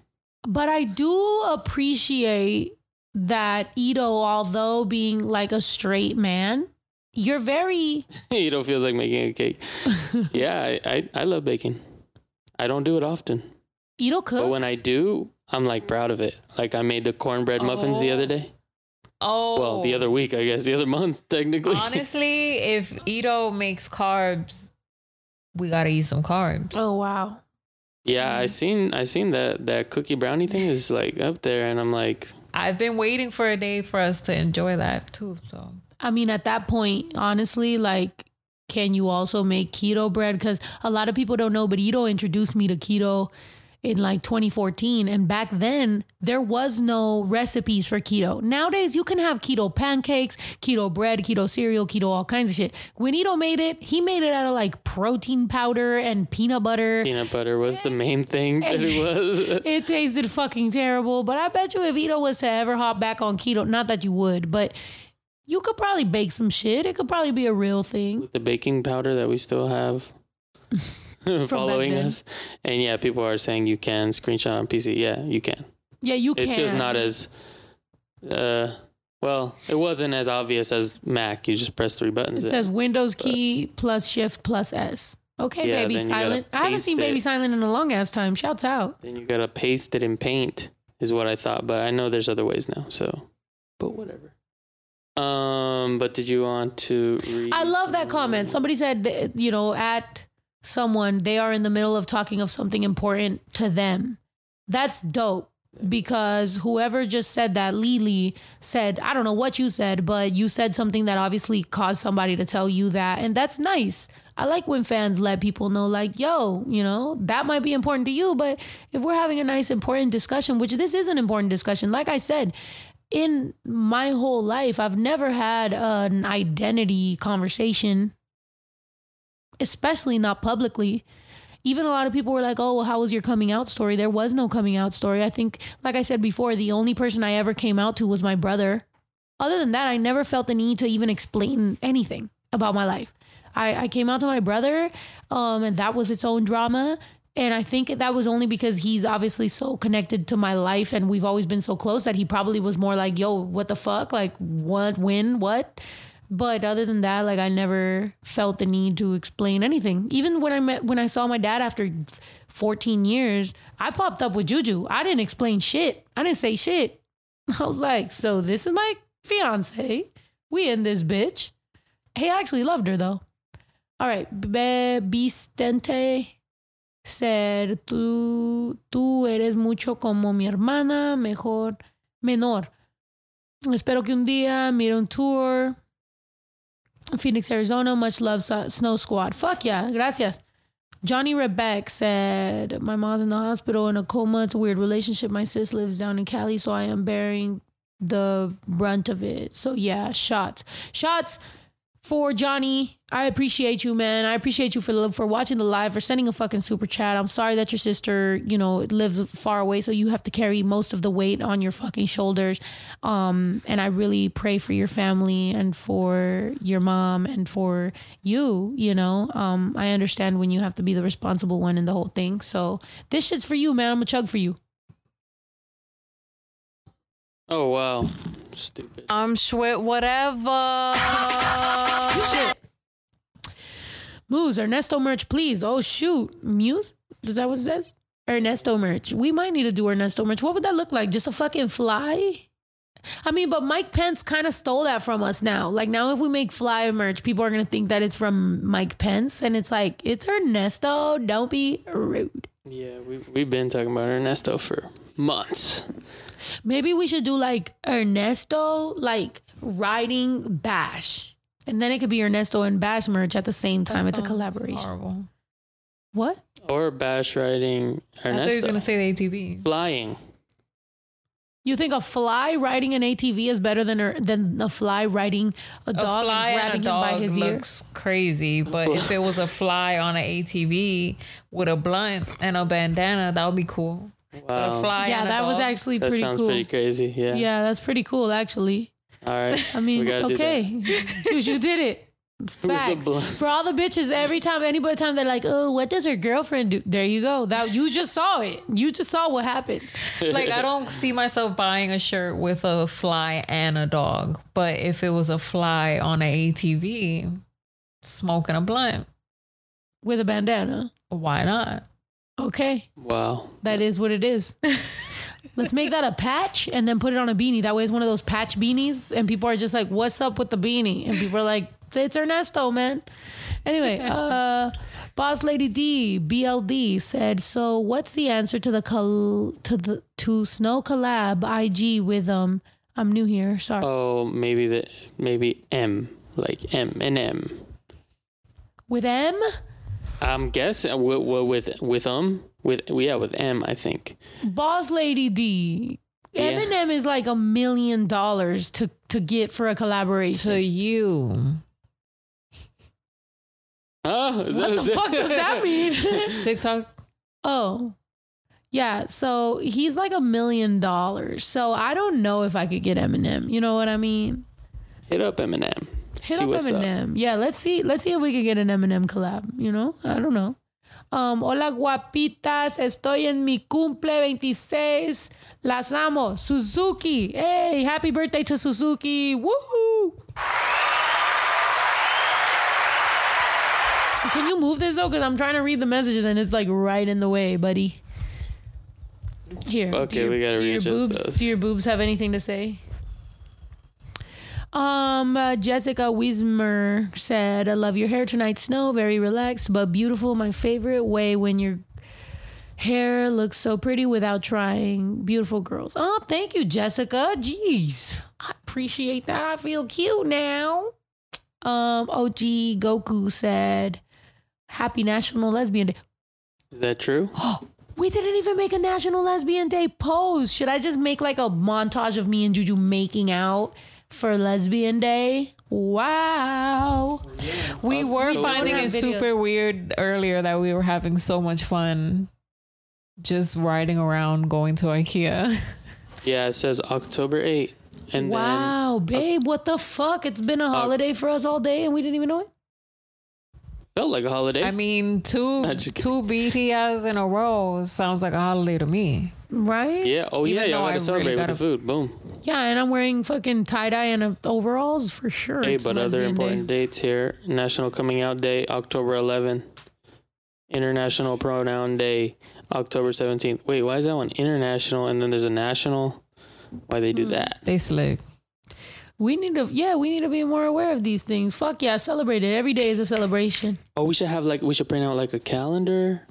But I do appreciate that Ito, although being like a straight man, you're very you don't feel like making a cake. yeah, I, I I love baking. I don't do it often, Ito cooks. but when I do, I'm like proud of it. Like I made the cornbread muffins the other day. Oh, Well, the other week, I guess, the other month, technically. Honestly, if Ito makes carbs, we gotta eat some carbs. Oh wow. yeah, I mm-hmm. seen I seen that that cookie brownie thing is like up there, and I'm like, I've been waiting for a day for us to enjoy that too. So I mean, at that point, honestly, like, can you also make keto bread? Because a lot of people don't know, but Ito introduced me to keto. in like 2014. And back then, there was no recipes for keto. Nowadays, you can have keto pancakes, keto bread, keto cereal, keto all kinds of shit. When Ito made it, he made it out of like protein powder and peanut butter. Peanut butter was the main thing that it was. It tasted fucking terrible. But I bet you if Ito was to ever hop back on keto, not that you would, but you could probably bake some shit. It could probably be a real thing. the baking powder that we still have following us. And yeah, people are saying you can screenshot on PC. Yeah, you can. Yeah, you can. It's just not as uh well, it wasn't as obvious as Mac. You just press three buttons. It says Windows key plus Shift plus S. Okay, Yeah, Baby then you gotta Silent. I haven't seen Baby. Silent in a long ass time. Shouts out. then you gotta paste it in paint is what I thought, but I know there's other ways now, so but whatever. Um, but did you want to read I love that comment. Somebody said, that, you know, at someone, they are in the middle of talking of something important to them. That's dope because whoever just said that, Lily said, I don't know what you said, but you said something that obviously caused somebody to tell you that. And that's nice. I like when fans let people know, like, yo, you know, that might be important to you, but if we're having a nice, important discussion, which this is an important discussion, like I said, in my whole life, I've never had an identity conversation, especially not publicly. Even a lot of people were like, oh, well, how was your coming out story? There was no coming out story. I think, like I said before, the only person I ever came out to was my brother. Other than that, I never felt the need to even explain anything about my life. I, I came out to my brother, um, and that was its own drama. And I think that was only because he's obviously so connected to my life and we've always been so close that he probably was more like, yo, what the fuck? Like, what, when, what? But other than that, like, I never felt the need to explain anything. Even when I met, when I saw my dad after 14 years, I popped up with Juju. I didn't explain shit. I didn't say shit. I was like, so this is my fiance. We in this bitch. He actually loved her though. All right, Be- Bistente said, tú, tú eres mucho como mi hermana, mejor, menor. Espero que un día mire un tour. Phoenix, Arizona. Much love, Snow Squad. Fuck yeah, gracias. Johnny Rebeck said, My mom's in the hospital in a coma. It's a weird relationship. My sis lives down in Cali, so I am bearing the brunt of it. So yeah, shots. Shots for Johnny. I appreciate you, man. I appreciate you for for watching the live, for sending a fucking super chat. I'm sorry that your sister, you know, lives far away, so you have to carry most of the weight on your fucking shoulders. Um, and I really pray for your family and for your mom and for you. You know, um, I understand when you have to be the responsible one in the whole thing. So this shit's for you, man. I'm a chug for you. Oh wow. Stupid. I'm Schwit, whatever. Shit. Moose, Ernesto merch, please. Oh shoot. Muse? Is that what it says? Ernesto merch. We might need to do Ernesto merch. What would that look like? Just a fucking fly? I mean, but Mike Pence kind of stole that from us now. Like now if we make fly merch, people are gonna think that it's from Mike Pence. And it's like, it's Ernesto. Don't be rude. Yeah, we we've been talking about Ernesto for months. Maybe we should do like Ernesto, like riding bash. And then it could be Ernesto and Bash merch at the same time. it's a collaboration. Horrible. What? Or bash riding Ernesto. I thought he was Ernesto. gonna say the ATV. Flying. You think a fly riding an ATV is better than a, than a fly riding a A dog fly and and a grabbing him by dog his ear? looks crazy, but if it was a fly on an ATV with a blunt and a bandana, that would be cool. But a Wow. fly Yeah, and a that was dog- actually That pretty sounds cool. pretty crazy. Yeah. yeah, that's pretty cool actually. All right. I mean, We gotta do okay, Juju did it. Facts for all the bitches. Every time, anybody time they're like, "Oh, what does her girlfriend do?" There you go. That you just saw it. You just saw what happened. like I don't see myself buying a shirt with a fly and a dog. But if it was a fly on an ATV smoking a blunt, with a bandana. why not? Okay, Wow. that is what it is. Let's make that a patch and then put it on a beanie. That way, it's one of those patch beanies, and people are just like, "What's up with the beanie?" And people are like, "It's Ernesto, man." Anyway, uh, Boss Lady D BLD said, "So, what's the answer to the col- to the to Snow collab IG with um? I'm new here. Sorry. Oh, maybe the maybe M like M and M. With M? Um, I'm guessing uh, with with with them. With yeah, with M, I think. Boss Lady D. Yeah. Eminem is like a million dollars to to get for a collaboration. To you. Oh, what that- the fuck does that mean? TikTok. oh. Yeah, so he's like a million dollars. So I don't know if I could get Eminem. You know what I mean? Hit up Eminem. Hit See up what's up. Eminem. Yeah, let's see. Let's see if we can get an Eminem collab. You know, I don't know. Um, hola guapitas, estoy en mi cumple 26. Las amo. Suzuki. Hey, happy birthday to Suzuki. Woohoo! Can you move this though? Because I'm trying to read the messages and it's like right in the way, buddy. Here. Okay, do your- we gotta do your boobs. those. Do your boobs have anything to say? Um, uh, Jessica Wismer said, "I love your hair tonight, Snow. Very relaxed but beautiful. My favorite way when your hair looks so pretty without trying. Beautiful girls. Oh, thank you, Jessica. Jeez, I appreciate that. I feel cute now." Um, OG Goku said, "Happy National Lesbian Day." Is that true? We didn't even make a National Lesbian Day pose. Should I just make like a montage of me and Juju making out for Lesbian Day? Wow. We oh, were so finding it super weird earlier that we were having so much fun just riding around going to IKEA. Yeah, it says October 8th. And wow, babe, what the fuck? It's been a holiday for us all day and we didn't even know it. felt like a holiday. I mean, two two BTS in a row sounds like a holiday to me. Right? yeah. Oh, yeah. even Y'all I gotta really celebrate gotta- with the food. Boom. Yeah, and I'm wearing fucking tie dye and uh, overalls for sure. Hey, It's but other important Day. dates here: National Coming Out Day, October 11th. International Pronoun Day, October 17th. Wait, why is that one international and then there's a national? Why they do Hmm. that? They slick. We need to, yeah, we need to be more aware of these things. Fuck yeah, celebrate it. Every day is a celebration. Oh, we should have like we should print out like a calendar.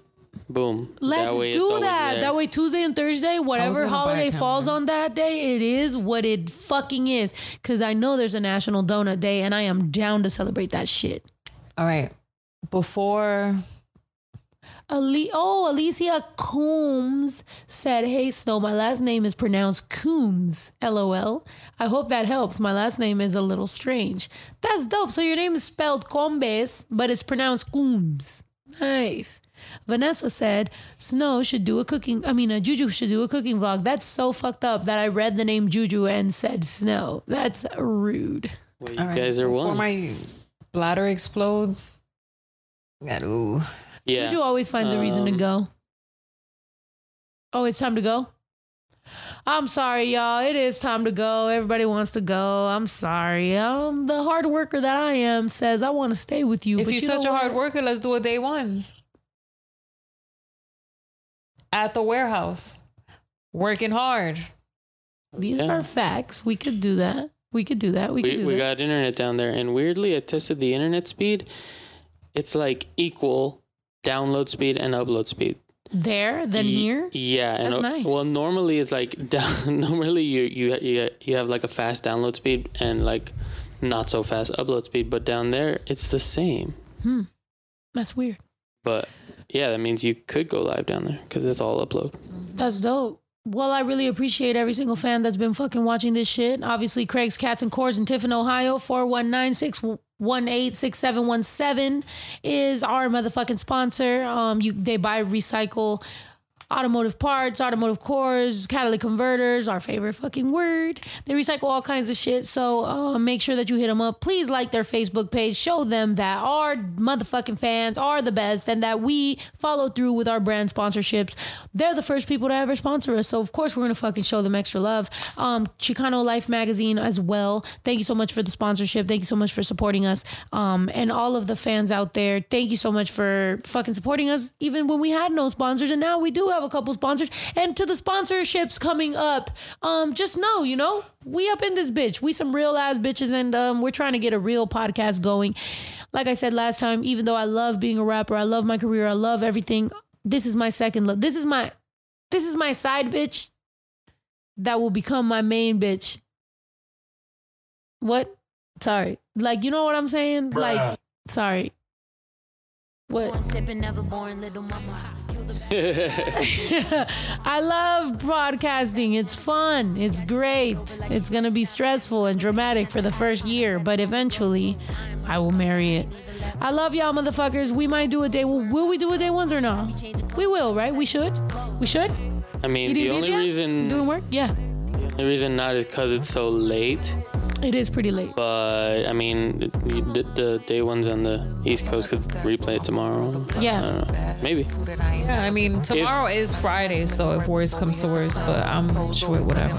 Boom. Let's way do that. That way, Tuesday and Thursday, whatever gonna buy a holiday falls on that day, it is what it fucking is. Because I know there's a National Donut Day, and I am down to celebrate that shit. All right. Before Ali- oh, Alicia Coombs said, Hey, Snow, my last name is pronounced Coombs. LOL. I hope that helps. My last name is a little strange. That's dope. So your name is spelled Combes, but it's pronounced Coombs. Nice. Vanessa said, Snow should do a cooking, I mean, uh, Juju should do a cooking vlog. That's so fucked up that I read the name Juju and said Snow. That's rude. Well, you all right, guys are one. before my bladder explodes. Got ooh. yeah. Juju always finds a reason to Um, go. Oh, it's time to go? I'm sorry, y'all. It is time to go. Everybody wants to go. I'm sorry. Um, the hard worker that I am says I want to stay with you. If but you're you such a hard worker, let's do a day ones. At the warehouse. Working hard. these Yeah. are facts. We could do that. We could do that. We, could we, do we that. got internet down there and weirdly i tested the internet speed it's like equal download speed and upload speed there than Ye- here. yeah and That's o- nice. well normally it's like down normally you you you you have like a fast download speed and like not so fast upload speed but down there it's the same Hmm, That's weird. but yeah that means you could go live down there because it's all upload That's dope. Well, I really appreciate every single fan that's been fucking watching this shit. Obviously, Craig's Cats and Cores in Tiffin, Ohio, 419 618 6717 is our motherfucking sponsor. Um, you They buy, recycle automotive parts, automotive cores, catalytic converters, our favorite fucking word. They recycle all kinds of shit. So uh, make sure that you hit them up. Please like their Facebook page. Show them that our motherfucking fans are the best and that we follow through with our brand sponsorships. They're the first people to ever sponsor us. So of course we're gonna fucking show them extra love. Um, Chicano Life magazine as well. Thank you so much for the sponsorship. Thank you so much for supporting us. Um, and all of the fans out there, thank you so much for fucking supporting us, even when we had no sponsors. And now we do have a couple sponsors. And to the sponsorships coming up, um, just know, you know, we up in this bitch. We some real ass bitches, and um, we're trying to get a real podcast going. Like I said last time, even though I love being a rapper, I love my career, I love everything. This is my second love. This is my this is my side bitch that will become my main bitch. What? Sorry. Like, you know what I'm saying? Like, sorry. What? Born sipping, never born little mama. I love broadcasting. It's fun. It's great. It's going to be stressful and dramatic for the first year, but eventually I will marry it. I love y'all motherfuckers. We might do a day. Will, we do a day ones or no? We will, right? We should. We should. I mean, the only reason doing work? Yeah. the reason not is because it's so late. It is pretty late. But I mean, the, the day ones on the East Coast could replay it tomorrow. Yeah. I don't know. Maybe. Yeah, I mean, tomorrow is Friday, so if worse comes to worse, but I'm sure whatever.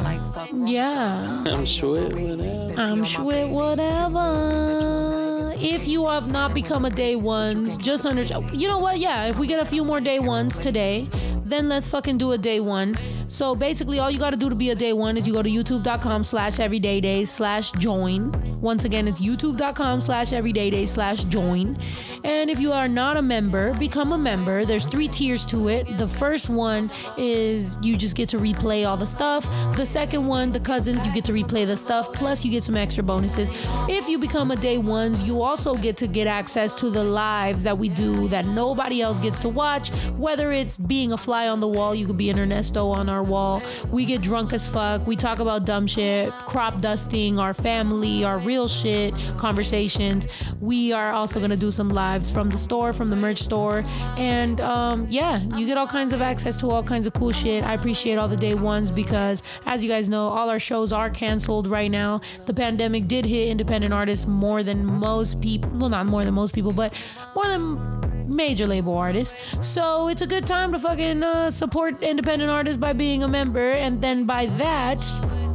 Yeah. I'm sure it would. have. I'm sure whatever. If you have not become a day ones, just under. You know what? Yeah, if we get a few more day ones today, then let's fucking do a day one. So basically, all you got to do to be a day one is you go to youtube.com slash everydaydays slash join. Once again, it's youtube.com slash everydaydays slash join. And if you are not a member, become a member. There's three tiers to it. The first one is you just get to replay all the stuff. The second one, the cousins, you get to replay the stuff. Plus, you get some extra bonuses. If you become a day ones, you also get to get access to the lives that we do that nobody else gets to watch. Whether it's being a fly on the wall, you could be an Ernesto on our wall. We get drunk as fuck. We talk about dumb shit, crop dusting, our family, our real shit, conversations. We are also gonna do some lives from the store, from the merch store, and um, yeah, you get all kinds of access to all kinds of cool shit. I appreciate all the day ones because, as you guys know, all our shows are canceled right now. The pandemic did hit independent artists more than most people. Well, not more than most people, but more than major label artists. So it's a good time to fucking support independent artists by being a member, and then by that.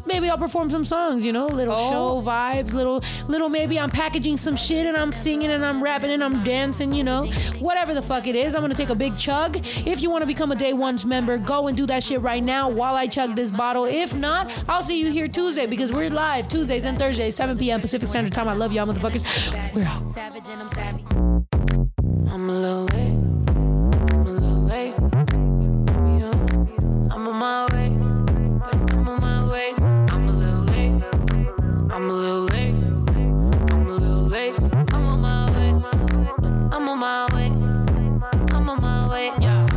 Maybe I'll perform some songs, you know, little Oh. show vibes, little, little. Maybe I'm packaging some shit and I'm singing and I'm rapping and I'm dancing, you know, whatever the fuck it is. I'm gonna take a big chug. If you want to become a day one's member, go and do that shit right now while I chug this bottle. If not, I'll see you here Tuesday because we're live Tuesdays and Thursdays, 7 p.m. Pacific Standard Time. I love y'all, motherfuckers. We're out. Savage and I'm savvy. I'm a little late. I'm a little late. On my way. I'm on my way. I'm a little late. I'm a little late. I'm a little late. I'm on my way. I'm on my way. I'm on my way. Yeah.